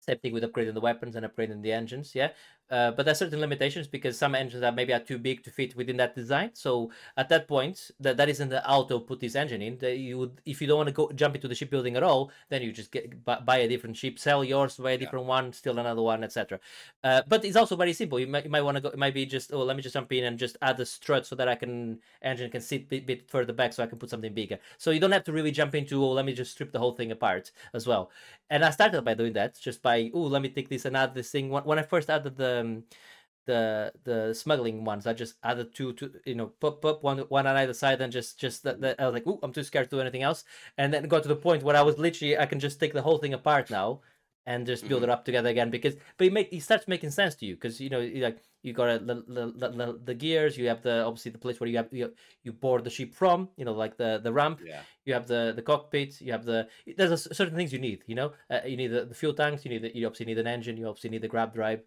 Same thing with upgrading the weapons and upgrading the engines. Yeah, uh, but there's certain limitations because some engines are maybe are too big to fit within that design. So at that point, that that isn't the auto put this engine in. That you would, if you don't want to go jump into the shipbuilding at all, then you just get buy a different ship, sell yours, buy a different yeah. one, steal another one, etc. Uh, but it's also very simple. You might, you might want to go. It might be just oh, let me just jump in and just add a strut so that I can engine can sit a bit, bit further back so I can put something bigger. So you don't have to really jump into oh, let me just strip the whole thing apart as well. And I started by doing that just by oh, let me take this and add this thing. When I first added the um, the the smuggling ones. I just added two to you know put put one one on either side and just just that, that I was like, ooh, I'm too scared to do anything else. And then got to the point where I was literally I can just take the whole thing apart now and just build mm-hmm. it up together again because but it make it starts making sense to you because you know like you got the, the, the, the, gears you have the obviously the place where you have you, you board the ship from you know like the the ramp yeah. you have the the cockpit you have the there's a, certain things you need you know uh, you need the, the fuel tanks you need the, you obviously need an engine you obviously need the grav drive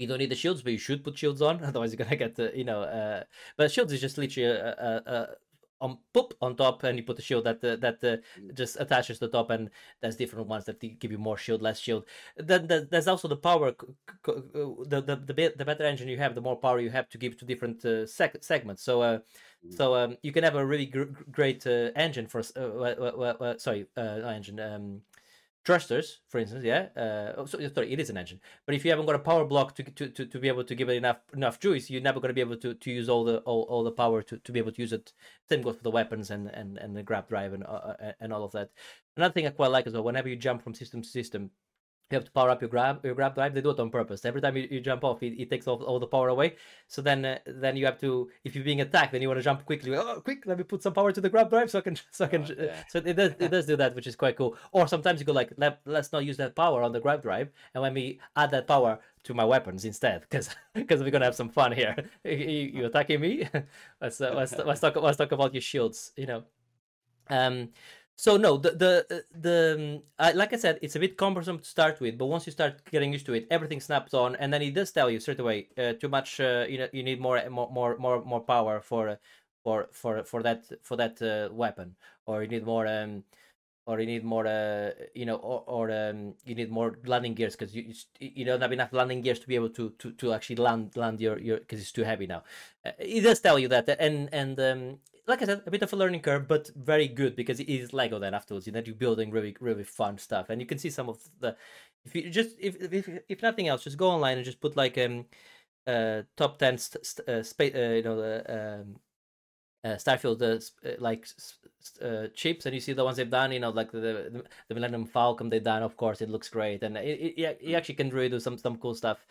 you don't need the shields, but you should put shields on. Otherwise, you're gonna get the you know. Uh, but shields is just literally a, a, a on poop on top, and you put the shield that uh, that uh, just attaches to the top, and there's different ones that give you more shield, less shield. Then there's also the power. Uh, the the the, the better engine you have, the more power you have to give to different uh, seg- segments. So. Uh, mm. so um, you can have a really gr- great uh, engine for uh, sorry engine um, thrusters, for instance, yeah. Uh, oh, sorry, it is an engine. But if you haven't got a power block to to, to, to be able to give it enough enough juice, you're never going to be able to, to use all the all, all the power to, to be able to use it. Same goes for the weapons and and, and the grav drive and uh, uh and all of that. Another thing I quite like is well, whenever you jump from system to system, you have to power up your grav your grav drive. They do it on purpose. Every time you, you jump off, it, it takes all, all the power away. So then uh, then you have to if you're being attacked, then you want to jump quickly. Oh, quick! Let me put some power to the grav drive so I can so I can. Oh, yeah. So it does it does do that, which is quite cool. Or sometimes you go like Let, let's not use that power on the grav drive, and let me add that power to my weapons instead, because because we're gonna have some fun here. you, you attacking me? let's, uh, let's let's talk let's talk about your shields. You know. Um, so no, the the uh, the um, like I said, it's a bit cumbersome to start with, but once you start getting used to it, everything snaps on, and then it does tell you straight away, uh, too much. Uh, you know, you need more more more more more power for uh, for for for that for that uh, weapon, or you need more um, or you need more uh, you know or, or um, you need more landing gears because you you don't have enough landing gears to be able to to, to actually land land your your because it's too heavy now uh, it does tell you that and and um, like i said a bit of a learning curve but very good because it is lego then afterwards you know you're building really really fun stuff and you can see some of the if you just if if, if nothing else just go online and just put like um uh top 10 st- st- uh, space uh, you know uh, um uh, Starfield uh, like uh, chips, and you see the ones they've done. You know, like the the, the Millennium Falcon they've done. Of course, it looks great, and it, it, it mm. actually can really do some some cool stuff.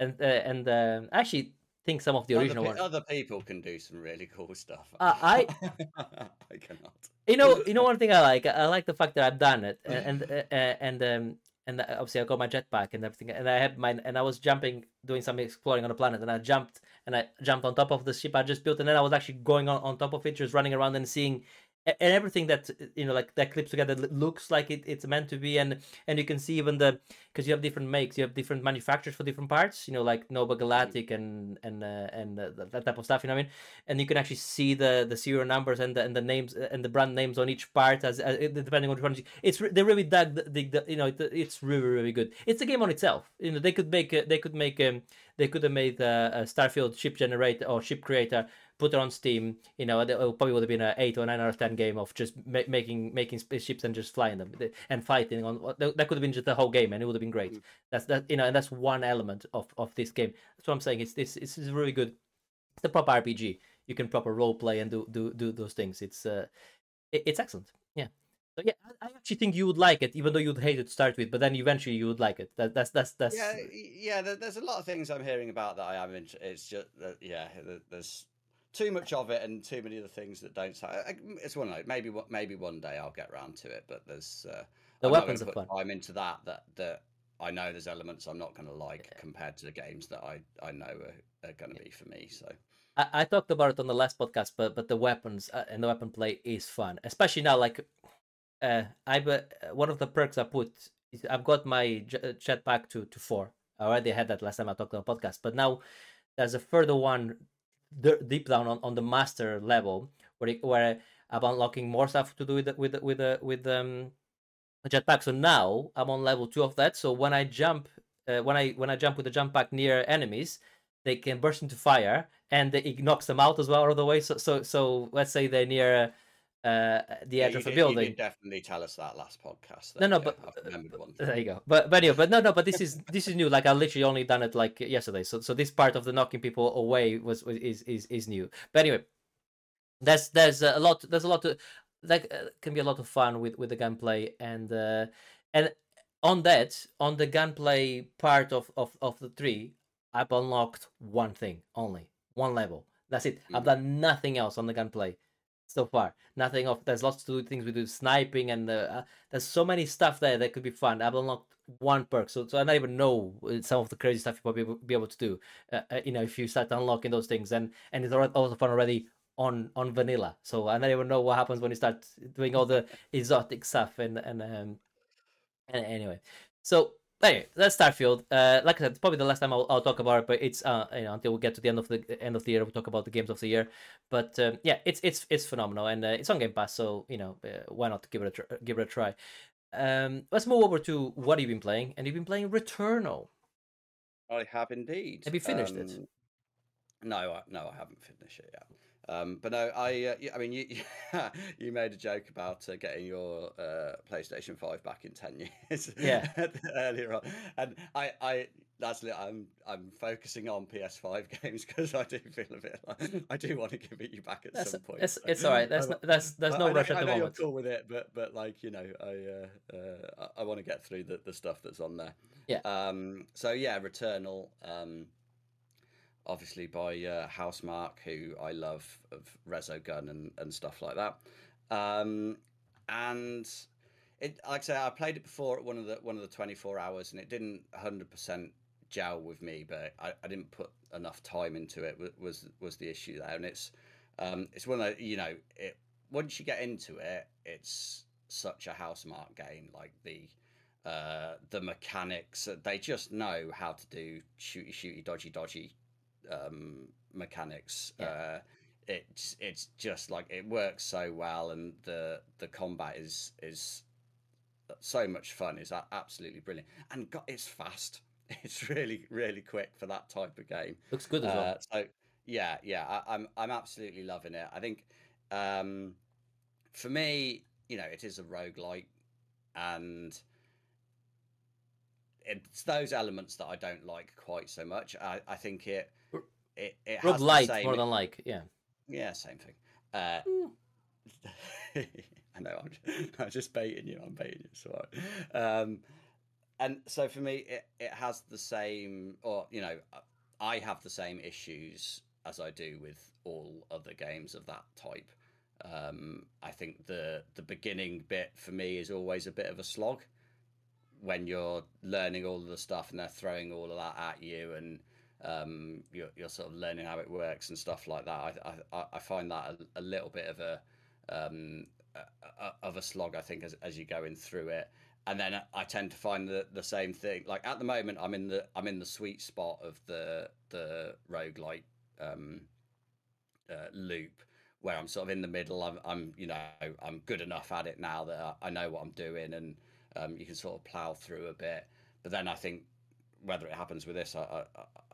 And uh, and uh, actually think some of the original other, pe- other people can do some really cool stuff. Uh, I I cannot. You know, you know one thing I like. I like the fact that I've done it, and and uh, and um, and obviously I got my jetpack and everything, and I had my and I was jumping, doing some exploring on the planet, and I jumped and I jumped on top of the ship I just built, and then I was actually going on, on top of it, just running around and seeing and everything that you know like that clips together looks like it, it's meant to be and and you can see even the because you have different makes you have different manufacturers for different parts you know like nova galactic and and uh, and uh, that type of stuff you know what i mean? And you can actually see the the serial numbers and the and the names uh, and the brand names on each part as, as depending on which one it's they really dug the, the, the, you know it's really really good. It's a game on itself. You know they could make they could make um they could have made a, a starfield ship generator or ship creator put it on Steam, you know, it probably would have been an eight or nine out of ten game of just ma- making making spaceships and just flying them and fighting on. That could have been just the whole game, and it would have been great. Mm-hmm. That's that, you know, and that's one element of of this game. That's what I'm saying. It's this it's, it's really good. It's a proper RPG. You can proper role play and do do do those things. It's uh, it, it's excellent. Yeah. So yeah, I actually think you would like it, even though you'd hate it to start with. But then eventually you would like it. That, that's that's that's. Yeah, yeah. There's a lot of things I'm hearing about that I am. In, it's just that yeah. There's too much of it and too many of the things that don't. It's one like maybe maybe one day I'll get around to it, but there's uh, the I'm weapons are fun. I'm into that that that I know there's elements I'm not going to like yeah. compared to the games that I I know are, are going to yeah. be for me. So. I, I, talked about it on the last podcast, but but the weapons uh, and the weapon play is fun, especially now. Like, uh, I uh, one of the perks I put is I've got my j- uh, jetpack to to four. I already had that last time I talked on the podcast, but now there's a further one deep down on, on the master level where it, where I'm unlocking more stuff to do with the, with the, with the, with um jetpack. So now I'm on level two of that. So when I jump, uh, when I when I jump with the jump pack near enemies, they can burst into fire and it knocks them out as well all the way. So so so let's say they're near uh, the edge yeah, of a building. You definitely tell us that last podcast. no, no, but uh, there you go. But but anyway, but no, no, but this is this is new. Like I literally only done it like yesterday. So so this part of the knocking people away was, was is is is new. But anyway, there's there's a lot there's a lot to like uh, can be a lot of fun with with the gunplay and uh, and on that on the gunplay part of of of the three, I've unlocked one thing only one level. That's it. Mm-hmm. I've done nothing else on the gunplay so far. Nothing of there's lots to do things we do sniping and uh, there's so many stuff there that could be fun. I've unlocked one perk, so so I don't even know uh, some of the crazy stuff you'll probably be able to do. Uh, uh, you know, if you start unlocking those things, and and it's also fun already on on vanilla. So I don't even know what happens when you start doing all the exotic stuff and and um and anyway. So anyway, that's Starfield. Uh, like I said, it's probably the last time I'll, I'll talk about it, but it's uh, you know, until we get to the end of the end of the year, we'll talk about the games of the year. But um, yeah, it's it's it's phenomenal, and uh, it's on Game Pass, so you know, uh, why not give it a tr- give it a try? Um, let's move over to what you've been playing, and you've been playing Returnal. I have indeed. Have you finished um, it? No, I, no, I haven't finished it yet. Um, but no, I uh, I mean you you made a joke about uh, getting your uh, PlayStation Five back in ten years. Yeah, earlier on, and I I that's I'm I'm focusing on PS5 games because I do feel a bit like I do want to give it you back at that's, some point. It's, it's all right. That's not, that's there's no I rush know, at the I know moment. You're cool with it, but but like you know I uh, uh, I, I want to get through the, the stuff that's on there. Yeah. Um. So yeah, Returnal. Um obviously by uh, Housemarque, who I love of Resogun and, and stuff like that. Um, and it, like I say, I played it before at one of the one of the twenty four hours, and it didn't hundred percent gel with me. But I, I didn't put enough time into it. Was was the issue there? And it's um, it's one of the, you know it once you get into it, it's such a Housemarque game. Like the uh, the mechanics, they just know how to do shooty shooty dodgy dodgy um, mechanics. Yeah. Uh, it's it's just like it works so well, and the the combat is is so much fun. Is absolutely brilliant, and God, it's fast. It's really really quick for that type of game. Looks good as well. Uh, so yeah, yeah, I, am I'm, I'm absolutely loving it. I think um, for me, you know, it is a roguelike and it's those elements that I don't like quite so much. I, I think it it, it has light same, more than like, yeah. Yeah, same thing. Uh, mm. I know. I'm just, I'm just, baiting you. I'm baiting you. So, um, and so for me, it it has the same, or you know, I have the same issues as I do with all other games of that type. Um, I think the the beginning bit for me is always a bit of a slog when you're learning all of the stuff and they're throwing all of that at you and um, you're, you're sort of learning how it works and stuff like that. I I, I find that a, a little bit of a, um, a, a, of a slog. I think as as you're going through it, and then I tend to find the the same thing. Like at the moment, I'm in the I'm in the sweet spot of the the roguelike um, uh, loop where I'm sort of in the middle. I'm, I'm, you know, I'm good enough at it now that I, know what I'm doing, and um, you can sort of plow through a bit. But then I think whether it happens with this, I,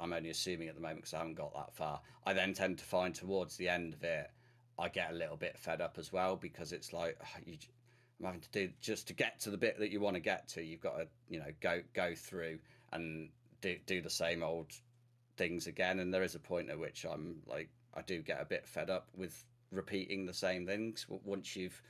am only assuming at the moment because I haven't got that far. I then tend to find towards the end of it, I get a little bit fed up as well because it's like oh, you, I'm having to do just to get to the bit that you want to get to. You've got to, you know, go go through and do do the same old things again. And there is a point at which I'm like, I do get a bit fed up with repeating the same things once you've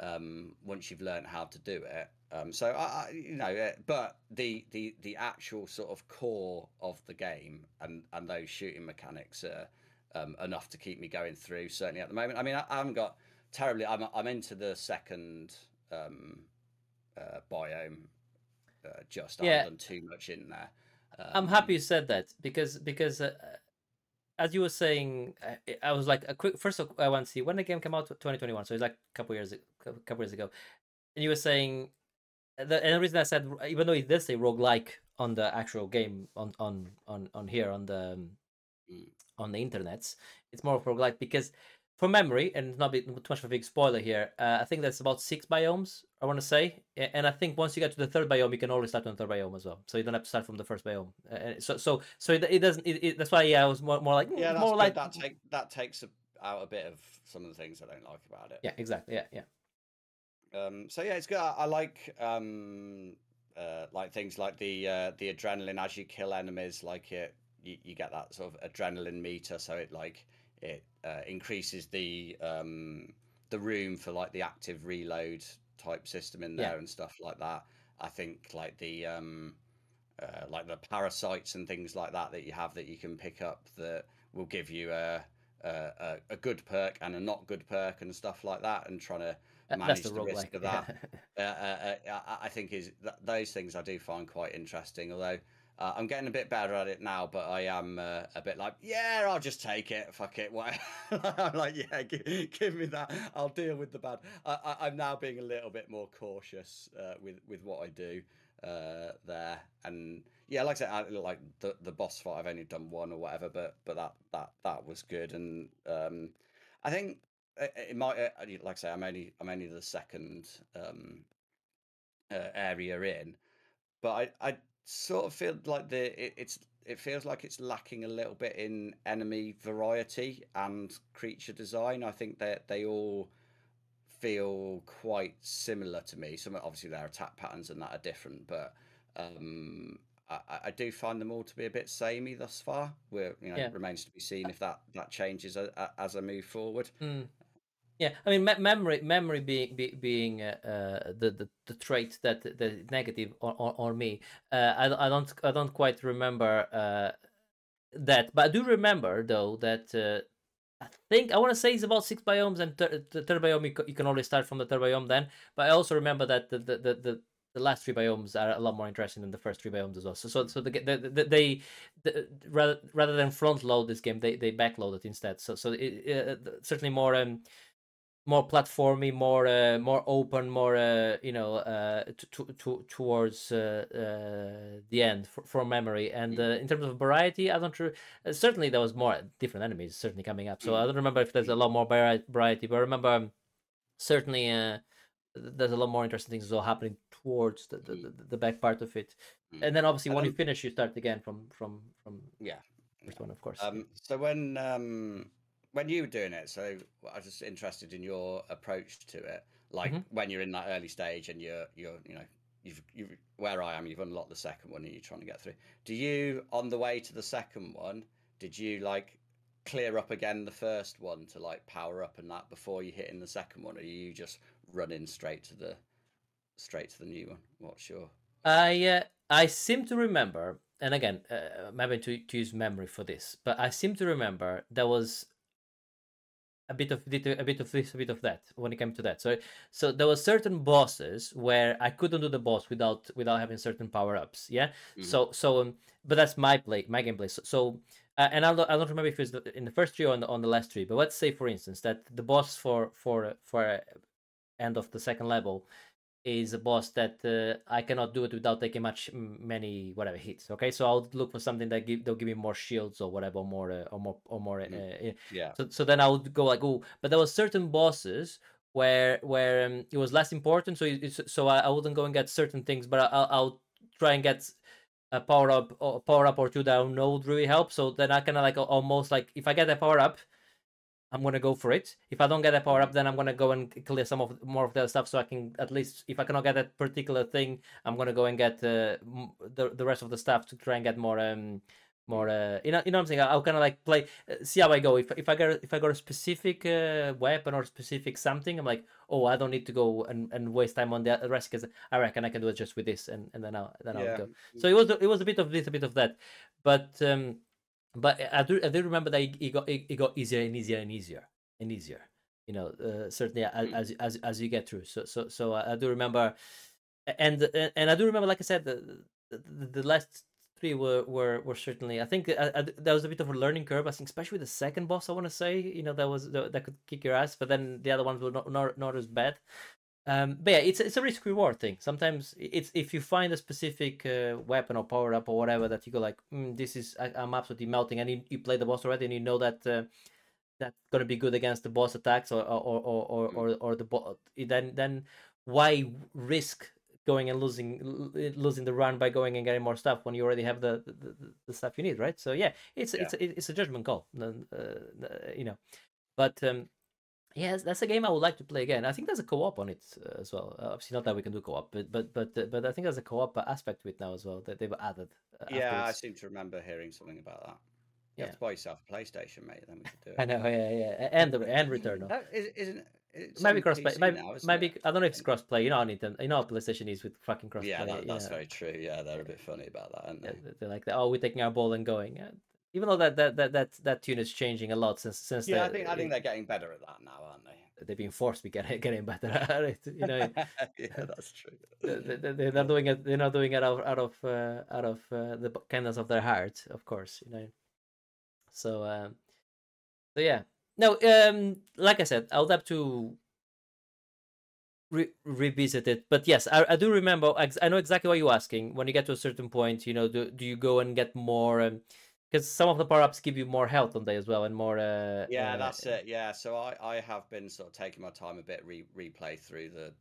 um, once you've learned how to do it. Um, so I, I, you know, uh, but the the the actual sort of core of the game and and those shooting mechanics are um, enough to keep me going through. Certainly at the moment. I mean, I, I haven't got terribly. I'm I'm into the second um, uh, biome. Uh, just yeah. I haven't done too much in there. I'm happy you said that because because uh, as you were saying, I was like a quick. First, of all, I want to see when the game came out, 2021. So it's like a couple years, a couple years ago. And you were saying, the, and the reason I said, even though it does say roguelike on the actual game on on on on here on the um, mm. on the internets, it's more of roguelike because from memory, and not be too much of a big spoiler here, uh, I think that's about six biomes. I want to say, and I think once you get to the third biome, you can always start on the third biome as well. So you don't have to start from the first biome. Uh, so, so, so it, it doesn't. It, it, that's why yeah, I was more, more like yeah, more good. like that. Take, that takes out a bit of some of the things I don't like about it. Yeah, exactly. Yeah, yeah. Um, so yeah, it's good. I, I like um, uh, like things like the uh, the adrenaline as you kill enemies. Like it, you, you get that sort of adrenaline meter. So it like it uh, increases the um, the room for like the active reload type system in there yeah. and stuff like that. I think like the um, uh, like the parasites and things like that that you have that you can pick up that will give you a a, a good perk and a not good perk and stuff like that, and trying to manage the, the risk of that. uh, uh, uh I think is th- those things I do find quite interesting. Although uh, I'm getting a bit better at it now, but I am uh, a bit like, yeah, I'll just take it. Fuck it. Why? I'm like, yeah, give, give, me that. I'll deal with the bad. I, am now being a little bit more cautious uh, with with what I do uh, there, and yeah, like I said, I, like the the boss fight, I've only done one or whatever, but but that that that was good, and um, I think it, it might, uh, like I say, I'm only I'm only the second um, uh, area in, but I I sort of feel like the it, it's it feels like it's lacking a little bit in enemy variety and creature design. I think that they all feel quite similar to me. Some obviously their attack patterns and that are different, but um, I, I, do find them all to be a bit samey thus far. Where you know, yeah. it remains to be seen if that that changes as, as I move forward. Mm. Yeah, I mean, me- memory, memory being be, being uh, uh, the, the the trait that the negative on, on me. Uh, I, I don't I don't quite remember uh, that, but I do remember though that uh, I think I want to say it's about six biomes, and ter- the third biome you, you can only start from the third biome then. But I also remember that the the, the, the the last three biomes are a lot more interesting than the first three biomes as well. So, so, so the, the, the they the, rather rather than front load this game, they they backload it instead. So, so it, uh, certainly more um more platformy, more uh, more open, more uh, you know uh, to, to, towards uh, uh, the end for, for memory. And uh, in terms of variety, I don't. Re- certainly, there was more different enemies certainly coming up. So I don't remember if there's a lot more vari- variety, but I remember um, certainly uh, there's a lot more interesting things as well happening towards the, the, the, the back part of it. Mm. And then obviously when you finish, you start again from from from Yeah. first one, of course. Um, so when um, when you were doing it, so I was just interested in your approach to it. Like Mhm. when you're in that early stage and you're you're you know you've you where I am, you've unlocked the second one and you're trying to get through. Do you on the way to the second one? Did you like clear up again the first one to like power up and that before you hit in the second one, or are you just running straight to the straight to the new one? What's your I uh, I seem to remember, and again, uh, maybe to, to use memory for this, but I seem to remember there was a bit of a bit of this, a bit of that when it came to that. So so there were certain bosses where I couldn't do the boss without without having certain power ups. Yeah. Mhm. So so um, but that's my play, my gameplay. So, so uh, and I don't, I don't remember if it's the, in the first tree or on the, on the last tree. But let's say, for instance, that the boss for for for uh, end of the second level is a boss that uh, I cannot do it without taking much many whatever hits. Okay, so I'll look for something that give they'll give me more shields or whatever, more uh, or more or more. Uh, Mm. uh, yeah? so so then I would go like, oh, but there was certain bosses where where um, it was less important. So it- so I, I wouldn't go and get certain things, but I, I'll, I'll try and get a power up or power up or two that I know would really help. So then I kind of like almost like if I get a power up, I'm gonna go for it. If I don't get a power up, then I'm gonna go and clear some of more of the stuff so I can at least if I cannot get that particular thing, I'm gonna go and get uh, m- the the rest of the stuff to try and get more um more uh you know you know what I'm saying? I'll kind of like play uh, see how I go. If if I get if I got a specific uh, weapon or specific something I'm like oh I don't need to go and, and waste time on the rest because I reckon I can do it just with this and, and then I'll then I'll go. So it was it was a bit of this a bit of that. But um but I do I do remember that it, it got it, it got easier and easier and easier and easier you know uh, certainly as, Mm. as as as you get through so so so I, I do remember and and I do remember like I said the the, the last three were were were certainly I think uh, uh, there was a bit of a learning curve I think especially with the second boss I want to say you know that was that could kick your ass but then the other ones were not not, not as bad um, but yeah, it's it's a risk reward thing. Sometimes it's if you find a specific uh, weapon or power up or whatever that you go like, mm, this is I, I'm absolutely melting, and you, you play the boss already, and you know that uh, that's gonna be good against the boss attacks or or or or, or, or the boss. Then then why risk going and losing losing the run by going and getting more stuff when you already have the the, the, the stuff you need, right? So yeah, it's Yeah. it's it's a judgment call, uh, uh, you know, but. um Yes, that's a game I would like to play again. I think there's a co-op on it uh, as well. Uh, obviously, not that we can do co-op, but but but uh, but I think there's a co-op aspect to it now as well that they've added. Uh, Yeah, I seem to remember hearing something about that. You Yeah. have to buy yourself a PlayStation, mate. Then we could do it. I know, yeah, yeah, and the and Returnal. That is, isn't? It's Maybe on crossplay. PC Maybe, now, maybe it? I don't know if it's crossplay. You know, how Nintendo, you know, how PlayStation is with fucking crossplay. Yeah, that, that's yeah. very true. Yeah, they're a bit funny about that, aren't they? they- They're like, oh, we're taking our ball and going. Even though that that, that that that tune is changing a lot since since Yeah, I think I think they're getting better at that now, aren't they? they've been forced to get getting better at it. You know, yeah, that's true. they- they're not doing it. They're not doing it out, out of uh, out of uh, the kindness of their heart, of course. You know. So, um, so yeah. No, um, like I said, I would have to re- revisit it. But yes, I, I do remember. I know exactly what you're asking. When you get to a certain point, you know, do do you go and get more? Um, because some of the power ups give you more health on they as well, and more. Uh, Yeah, uh, that's it. Yeah, so I I have been sort of taking my time a bit, re replay through the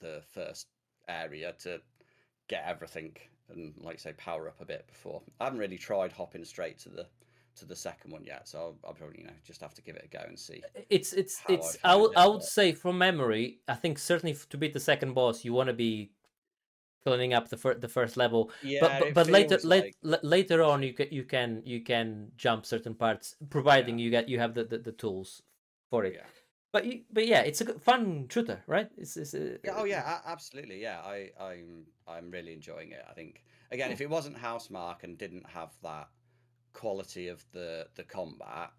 the first area to get everything and like say power up a bit before. I haven't really tried hopping straight to the to the second one yet, so I'll, I'll probably you know just have to give it a go and see. it's it's I it's I would I would say from memory, I think certainly to beat the second boss, you want to be cleaning up the fir- the first level. Yeah, but but, but later late, like- later on you can you can you can jump certain parts providing you get you have the, the, the tools for it. yeah. But you, but yeah, it's a good, fun shooter, right? It's, it's uh, Yeah, oh yeah, absolutely. Yeah, I, I'm I'm really enjoying it. I think again, if it wasn't Housemarque and didn't have that quality of the the combat,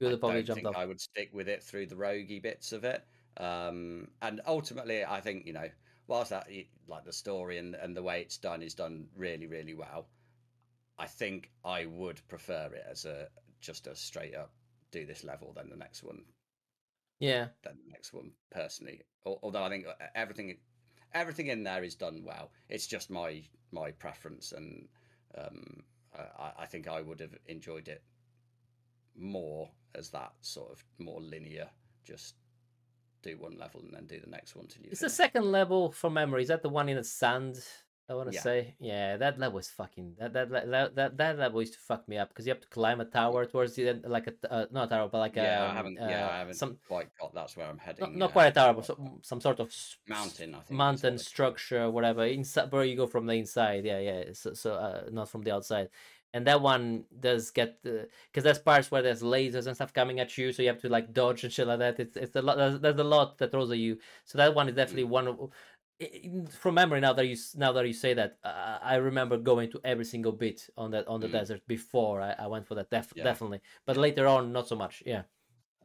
I don't think off. I would stick with it through the roguey bits of it. Um, and ultimately, I think you know, whilst that like the story and and the way it's done is done really really well, I think I would prefer it as a just a straight up do this level than the next one Yeah. than the next one personally. Although I think uh, everything everything in there is done well. It's just my my preference, and um, I, I think I would have enjoyed it more as that sort of more linear. Just do one level and then do the next one till you. It's the second level from memory. Is that the one in the sand? I want to Yeah. say, yeah, that level is fucking that that that that, that, level used to fuck me up because you have to climb a tower towards the end, like a uh, not a tower, but like yeah, um, I haven't. yeah, uh, I haven't some quite got. That's where I'm heading. not, not uh, quite a tower, but some, some sort of mountain. I think. mountain they call it. structure, whatever. Inside, where you go from the inside. Yeah, yeah. So, so uh, not from the outside. And that one does get because there's parts where there's lasers and stuff coming at you, so you have to like dodge and shit like that. It's it's a lot. There's, there's a lot that throws at you. So that one is definitely Mm. one of. From memory, now that you now that you say that, uh, I remember going to every single bit on that on the Mm. desert before I, I went for that. Def- Yeah. Definitely, but later on, not so much. Yeah.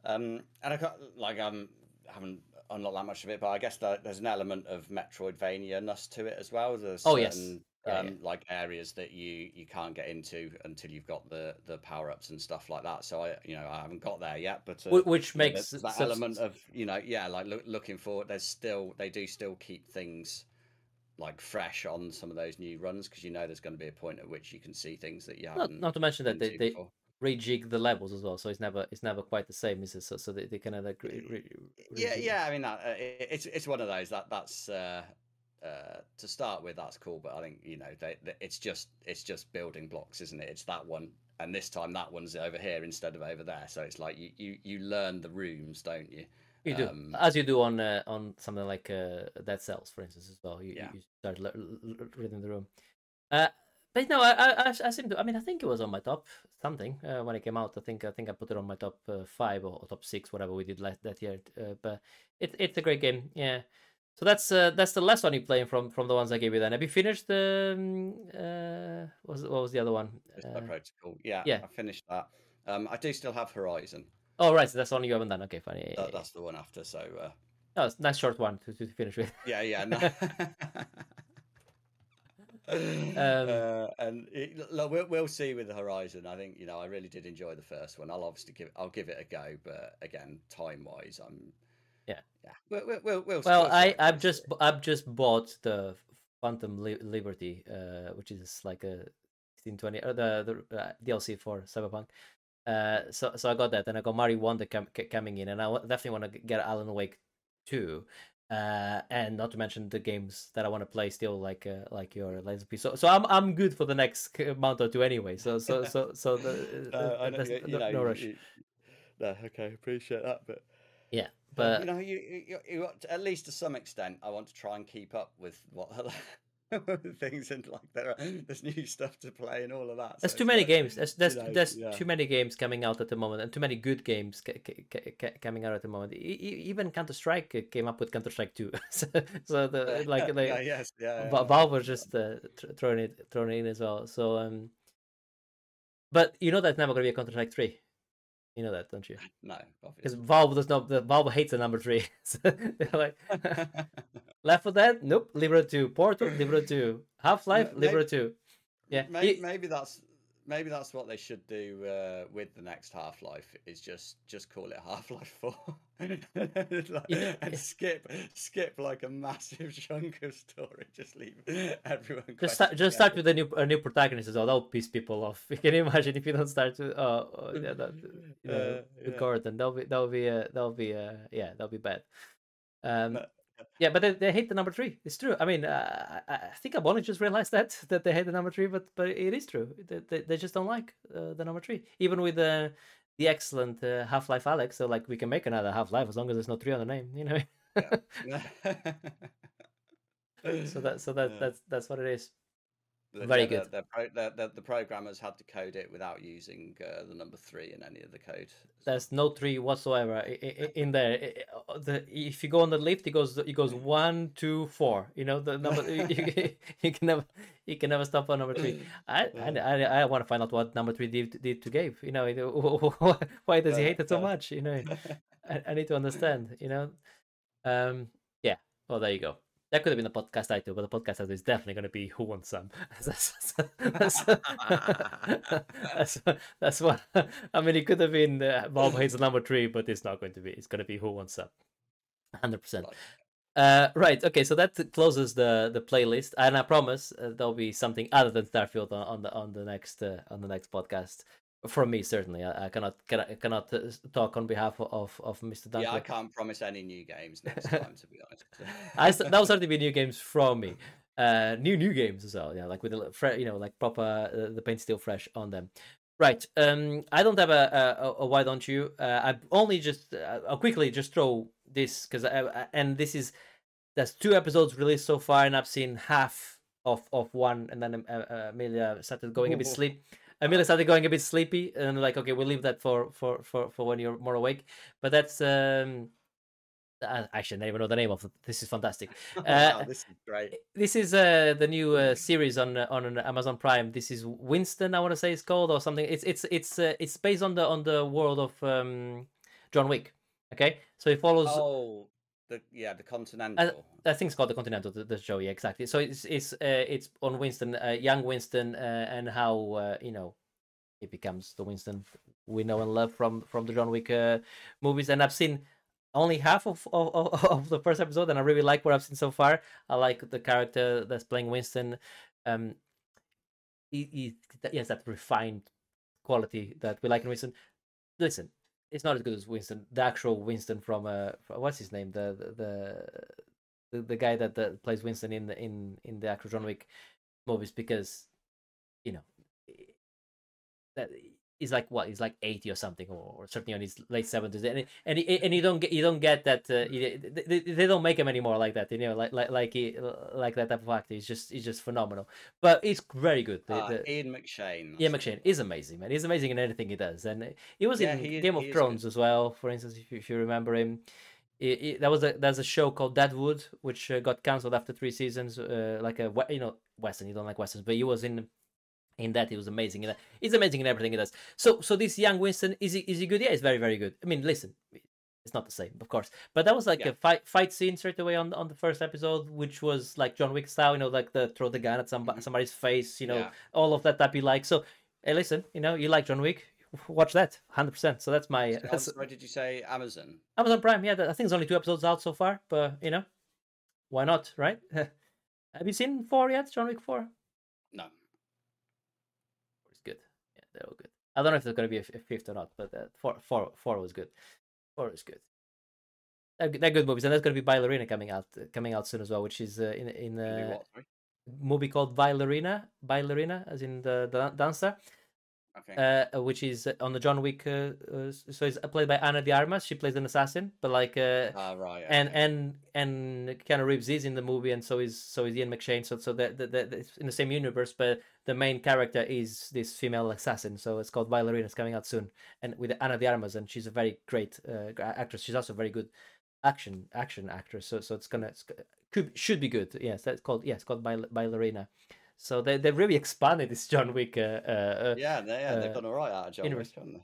Um, and I got like um, I haven't unlocked that much of it, but I guess there's an element of Metroidvania-ness to it as well. There's Oh, yes. Yeah, um, yeah. like areas that you you can't get into until you've got the the power ups and stuff like that. So I you know I haven't got there yet, but uh, Wh- Which you know, makes there's that element of you know yeah like look, looking forward. There's still they do still keep things like fresh on some of those new runs because you know there's going to be a point at which you can see things that you Not, haven't. not to mention that they, they before. rejig the levels as well, so it's never it's never quite the same, is it? So so they, they kind of like re, re, yeah yeah i mean that uh, it, it's it's one of those that that's uh uh to start with that's cool but i think you know they, they it's just it's just building blocks isn't it it's that one and this time that one's over here instead of over there so it's like you you, you learn the rooms don't you You do Um, as you do on uh, on something like uh, Dead Cells, for instance, as well. You, Yeah. you start le- l- l- reading the room. Uh, but no, I, I I seem to. I mean, I think it was on my top something uh, when it came out. I think I think I put it on my top uh, five or, or top six, whatever we did last that year. Uh, but it, it's a great game. Yeah. So that's uh, that's the last one you're playing from from the ones I gave you. Then have you finished the um, uh, what was what was the other one? Uh, protocol yeah yeah. i finished that um i do still have horizon oh right, so that's the one you haven't done. Okay, fine. Yeah, yeah, that, yeah. that's the one after so uh Oh, it's a nice short one to, to finish with. Yeah, yeah. No. Um, uh, and it, look, we'll, we'll see with the Horizon. I think you know I really did enjoy the first one. I'll obviously give I'll give it a go, but again, time wise, I'm Yeah. yeah. We'll we'll we'll, we'll Well, I I've just I've just bought the Phantom Li- Liberty, uh, which is like a 1620 or the the uh, DLC for Cyberpunk. Uh, so so I got that, and I got Mario Wonder com- coming in, and I definitely want to get Alan Wake two. Uh, and not to mention the games that I want to play still, like uh, like your Lies of P. So so I'm I'm good for the next month or two anyway. So so so so the, Uh, uh, I know, there's you, you no, no you- rush. you- no, okay, appreciate that, but Yeah, but you know, you, you, you at least to some extent, I want to try and keep up with what things and like there, there's new stuff to play and all of that. There's so too many like, games. There's there's, know, there's yeah. too many games coming out at the moment, and too many good games ca- ca- ca- ca- coming out at the moment. E- even Counter Strike came up with Counter Strike Two, so, so the like they, yeah, yes, yeah, yeah. Valve was just uh, th- throwing it throwing it in as well. So um, but you know that's never gonna be a Counter Strike Three. You know that, don't you? No, Because. Valve does not. The Valve hates the number three. so they're like Left 4 Dead, nope. Libra Two, Portal, Libra Two, Half Life, Libra Two. Yeah, maybe, maybe that's maybe that's what they should do uh, with the next Half Life is just just call it Half Life Four, Like, Yeah. and skip skip like a massive chunk of story. Just leave everyone. Just start, just start with a new a new protagonist as well. That'll piss people off. You can you imagine if you don't start to uh, uh yeah, that, you know, Uh, with yeah. Gordon? That'll be that'll be uh, that'll be uh yeah that'll be bad. Um, But- yeah, but they, they hate the number three. It's true. I mean, uh, I, I think I've only just realized that that they hate the number three, but but it is true. They they, they just don't like uh, the number three, even with the the excellent uh, Half Life Alyx. So like we can make another Half Life as long as there's no three on the name, you know. Yeah. so that so that Yeah. that's that's what it is. The- Very good. The, the, the, programmers had to code it without using uh, the number three in any of the code. There's no three whatsoever in there. Uh, if you go on the lift, it goes it goes one, two, four. You know the number. you, you- you can never you can never stop on number three. I I, I, I want to find out what number three did, did to Gabe. You know why does he hate it so much? You know I, I need to understand. You know, um, yeah. Well, there you go. That could have been a podcast title, but the podcast title is definitely going to be "Who Wants Some." that's, that's, that's, that's, what I mean. It could have been uh, Bob hates number three, but it's not going to be. It's going to be "Who Wants Some." Hundred percent. Uh, right. Okay. So that closes the the playlist, and I promise uh, there'll be something other than Starfield on, on the on the next uh, on the next podcast. From me, certainly, I, I cannot cannot, cannot uh, talk on behalf of of Mr. Dunkley. Yeah, I can't promise any new games next time. to be honest, I that will certainly be new games from me. Uh, new new games as well. Yeah, like with the fresh, you know, like proper uh, the paint still fresh on them. Right. Um, I don't have a, a, a why don't you? Uh, I only just uh, I'll quickly just throw this because I, and this is there's two episodes released so far, and I've seen half of of one, and then uh, Amelia started going a bit sleep. Amelia started going a bit sleepy, and like, okay, we'll leave that for for for for when you're more awake. But that's um, I should not even know the name of it. This is fantastic. Uh, wow, this is great. This is uh, the new uh, series on uh, on Amazon Prime. This is Winston, I want to say it's called or something. It's it's it's uh, it's based on the on the world of um, John Wick. Okay, so it follows. Oh, the yeah, the Continental. I, I think it's called the Continental. The, the show, yeah, exactly. So it's it's uh, it's on Winston, uh, young Winston, uh, and how uh, you know he becomes the Winston we know and love from from the John Wick uh, movies. And I've seen only half of, of of the first episode, and I really like what I've seen so far. I like the character that's playing Winston. Um, he, he, he has that refined quality that we like in Winston. Listen, it's not as good as Winston, the actual Winston from uh, what's his name, the the the, the guy that, that plays Winston in the in in the actual John Wick movies, because you know that he's like what he's like 80 or something or, or certainly on his late 70s and and and you don't get you don't get that uh, they, they don't make him anymore like that you know like like like he, like that type of actor. He's just he's just phenomenal. But he's very good the, uh, the, Ian McShane Ian McShane is amazing man. He's amazing in anything he does and he was yeah, in he, Game of Thrones as well for instance if you, if you remember him. It, it, that was a there's a show called Deadwood which uh, got cancelled after three seasons uh, like a you know western you don't like westerns but he was in in that he was amazing in that he's amazing in everything he does. So so this young winston is he is he good? Yeah he's very very good. I mean listen it's not the same of course but that was like yeah. a fight fight scene straight away on on the first episode which was like john wick style you know like the throw the gun at somebody, mm-hmm. somebody's face you know yeah. all of that that you like. So hey listen you know you like john wick watch that 100% so that's my that's, why did you say? Amazon. Amazon prime yeah i think there's only two episodes out so far but you know why not right? Have you seen four yet? John wick 4 no they were good. I don't know if there's going to be a, fifth or not, but uh, four, four, four was good. Four is good. They're, they're good movies, and there's going to be Ballerina coming out coming out soon as well, which is uh, in in a uh, movie called Ballerina, Ballerina, as in the, the dancer okay. uh, which is on the John Wick. Uh, uh, so it's played by Ana de Armas. She plays an assassin, but like, uh, ah, right, okay. and and and Keanu Reeves is in the movie, and so is so is Ian McShane. So so that that in the same universe, but the main character is this female assassin. So it's called Ballerina. It's coming out soon, and with Ana de Armas, and she's a very great uh, actress. She's also very good action action actress. So so it's gonna it's, could should be good. Yes, that's called yes, yeah, called Ballerina. So they they really expanded this John Wick. Uh, uh, uh yeah, they, yeah, they've done all right out of John. Wick, haven't they?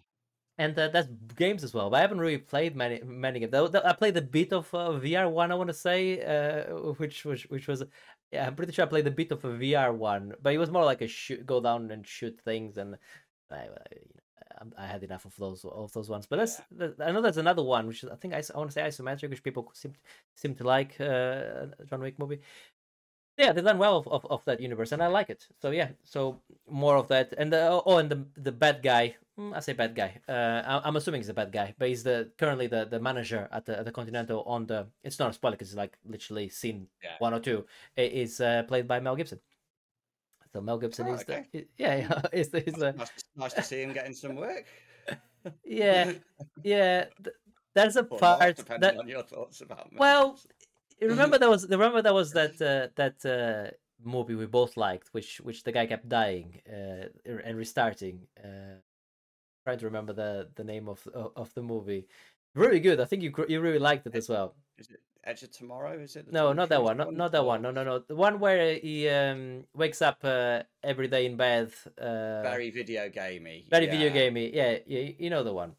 And uh, that's games as well. But I haven't really played many many games. I played a bit of uh, VR one. I want to say, uh, which which which was, yeah, I'm pretty sure I played a bit of a VR one, but it was more like a shoot, go down and shoot things, and I, I had enough of those of those ones. But that's yeah. I know there's another one which is, I think I, I want to say isometric, which people seem seem to like. Uh, John Wick movie yeah, they've done well of, of, of, that universe, and I like it. So yeah, so more of that, and the oh, and the the bad guy. Hmm, I say bad guy. Uh, I'm assuming he's a bad guy, but he's the currently the, the manager at the at the Continental on the. It's not a spoiler because it's like literally scene yeah. one or two. It is uh, played by Mel Gibson. So Mel Gibson oh, is okay. the yeah, yeah is the, is the... Nice, nice to see him getting some work. yeah, yeah. There's a part depending that, on your thoughts about. Mel well, Gibson remember there was remember there was that uh, that uh, movie we both liked, which which the guy kept dying uh, and restarting. Uh, trying to remember the the name of of the movie. Really good. I think you you really liked it as well. Is it Edge of Tomorrow? Is it? No, not that one. Not, not that one. No, no, no. The one where he um, wakes up uh, every day in bed. Uh, very video gamey. Very yeah. video gamey. Yeah, you, you know the one.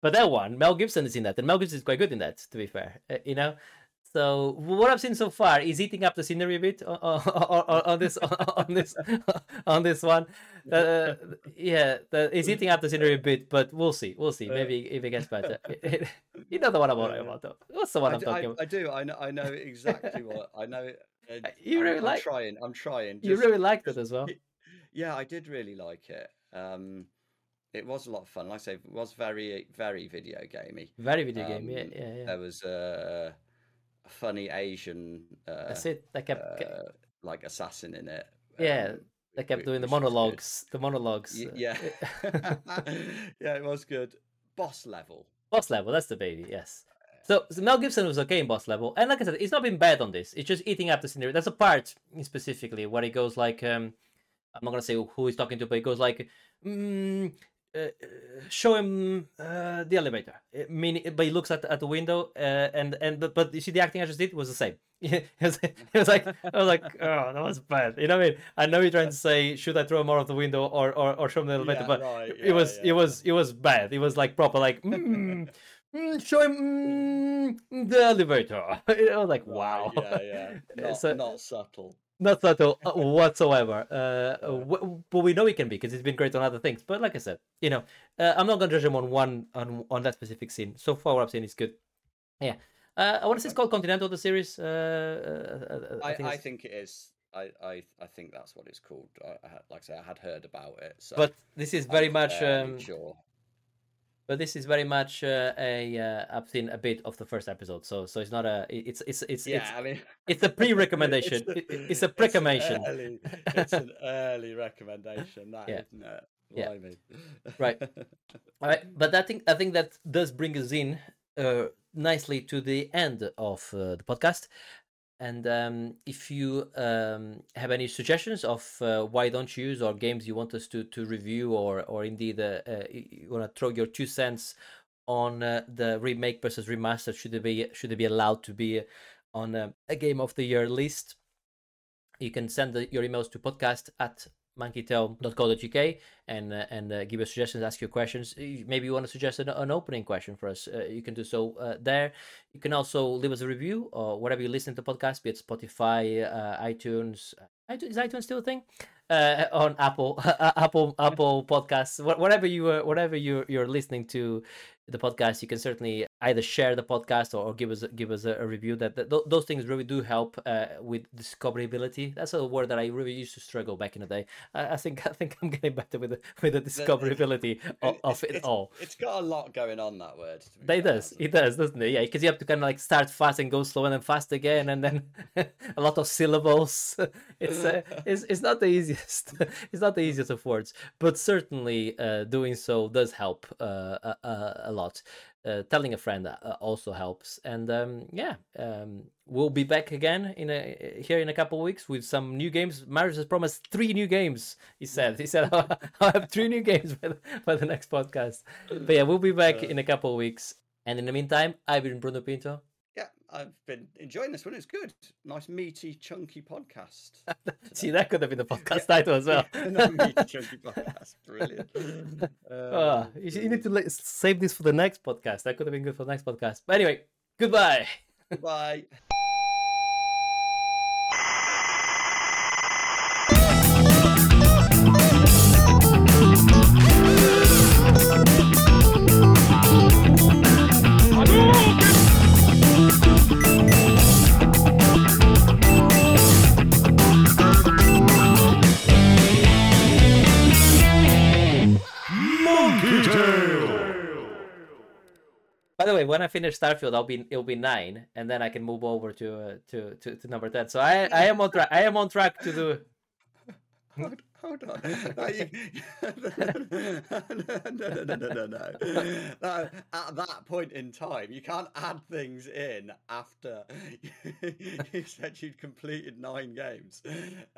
But that one, Mel Gibson is in that, and Mel Gibson is quite good in that. To be fair, uh, you know. So what I've seen so far is eating up the scenery a bit on, on, on this on this on this one. Uh, yeah, the, it's eating up the scenery a bit, but we'll see. We'll see. Maybe if it gets better. you know the one I'm talking about. Though. What's the one I, I'm talking I, about? I do. I know. I know exactly what. I know. Uh, you really I'm, like. I'm trying. I'm trying. you really liked it as well. Yeah, I did really like it. Um, it was a lot of fun. Like I say, it was very, very video gamey. Very video game. Yeah, Um, yeah, yeah. There was a, funny Asian, uh, That's it. They kept. uh, like assassin in it. Yeah, um, they kept doing the which was good. monologues. The monologues. Y- Yeah, yeah, it was good. Boss level. boss level. That's the baby. Yes. So, so Mel Gibson was okay in boss level, and like I said, it's not been bad on this. It's just eating up the scenery. There's a part specifically where he goes like, um, I'm not gonna say who he's talking to, but he goes like, mm, uh, uh, show him uh, the elevator. Uh, Meaning, but he looks at at the window, uh, and and but, but you see the acting I just did was the same. it, was, it was like I was like, oh, that was bad. You know what I mean? I know you're trying to say, should I throw him out of the window or or, or show him the elevator, Yeah, but right, it was yeah. it was it was bad. It was like proper like mm, mm, show him mm, the elevator. I was like, wow, Yeah, yeah. Not, So- not subtle. Not subtle uh, whatsoever. Uh, w- but we know he can be because he's been great on other things. But like I said, you know, uh, I'm not gonna judge him on one on on that specific scene. So far, what I've seen is good. Yeah, uh, I want to say it's called Continental the series. Uh, uh, uh, I, I, think it is. I, I, I think that's what it's called. I, I like I say, I had heard about it. So but this is very much. Um, sure. But this is very much uh, a. Uh, I've seen a bit of the first episode, so so it's not a. It's it's it's Yeah, it's, I mean, it's a pre-recommendation. It's, It- it- it's a recommendation. early- It's an early recommendation. That Yeah. not it? Yeah. Blimey. Right. All right, but I think I think that does bring us in uh, nicely to the end of uh, the podcast. And um, if you um, have any suggestions of uh, why don't you use or games you want us to, to review, or or indeed uh, uh, you want to throw your two cents on uh, the remake versus remaster, should it be should it be allowed to be on uh, a game of the year list? You can send the, your emails to podcast at monkeytail.co.uk and uh, and uh, give us suggestions, ask your questions. Uh, Maybe you want to suggest an, an opening question for us. Uh, you can do so uh, there. You can also leave us a review or whatever you listen to podcast, be it Spotify, uh, iTunes. iTunes. Is iTunes still a thing? Uh, on Apple, Apple, Apple Podcasts, whatever you uh, whatever you're, you're listening to the podcast, you can certainly either share the podcast or, or give us give us a, a review. That, that tho- those things really do help uh, with discoverability. That's a word that I really used to struggle back in the day. I, I think I think I'm getting better with the, with the discoverability of, of it all. It's got a lot going on that word. It does, it does, doesn't it? Yeah, because you have to kind of like start fast and go slow and then fast again, and then a lot of syllables. It's uh, it's it's not the easiest. it's not the easiest of words, but certainly uh, doing so does help uh, a, a, a lot. Uh, telling a friend uh, also helps, and um, yeah, um, we'll be back again in a here in a couple of weeks with some new games. Marius has promised three new games. He said he said I have three new games by the, by the next podcast. But yeah, we'll be back in a couple of weeks. And in the meantime, I've been Bruno Pinto. Yeah, I've been enjoying this one. It's good. Nice meaty, chunky podcast. See, that could have been the podcast title as well. Meaty, chunky podcast. Brilliant. Ah, Um, you, you need to like, save this for the next podcast. That could have been good for the next podcast. But anyway, goodbye. Bye. The way, when I finish Starfield, I'll be it'll be nine, and then I can move over to uh, to, to to number ten. So I I am on track. I am on track to do. Hold, on. No, you- no, no, no, no, no, no. No, At that point in time, you can't add things in after you said you'd completed nine games.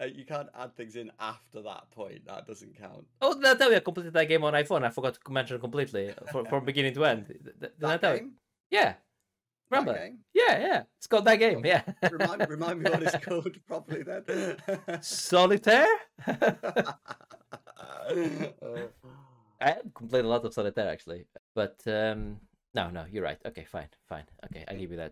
Uh, you can't add things in after that point. That doesn't count. Oh, did I tell you I completed that game on iPhone? I forgot to mention completely from, from beginning to end. Did, I That tell you? game? Yeah. That Remember? game? Yeah, yeah. It's called that game. Yeah. Remind, remind me what it's called properly then. Solitaire. Oh. I have completed a lot of solitaire actually, but um, no, no, you're right. Okay, fine, fine. Okay, I give you that.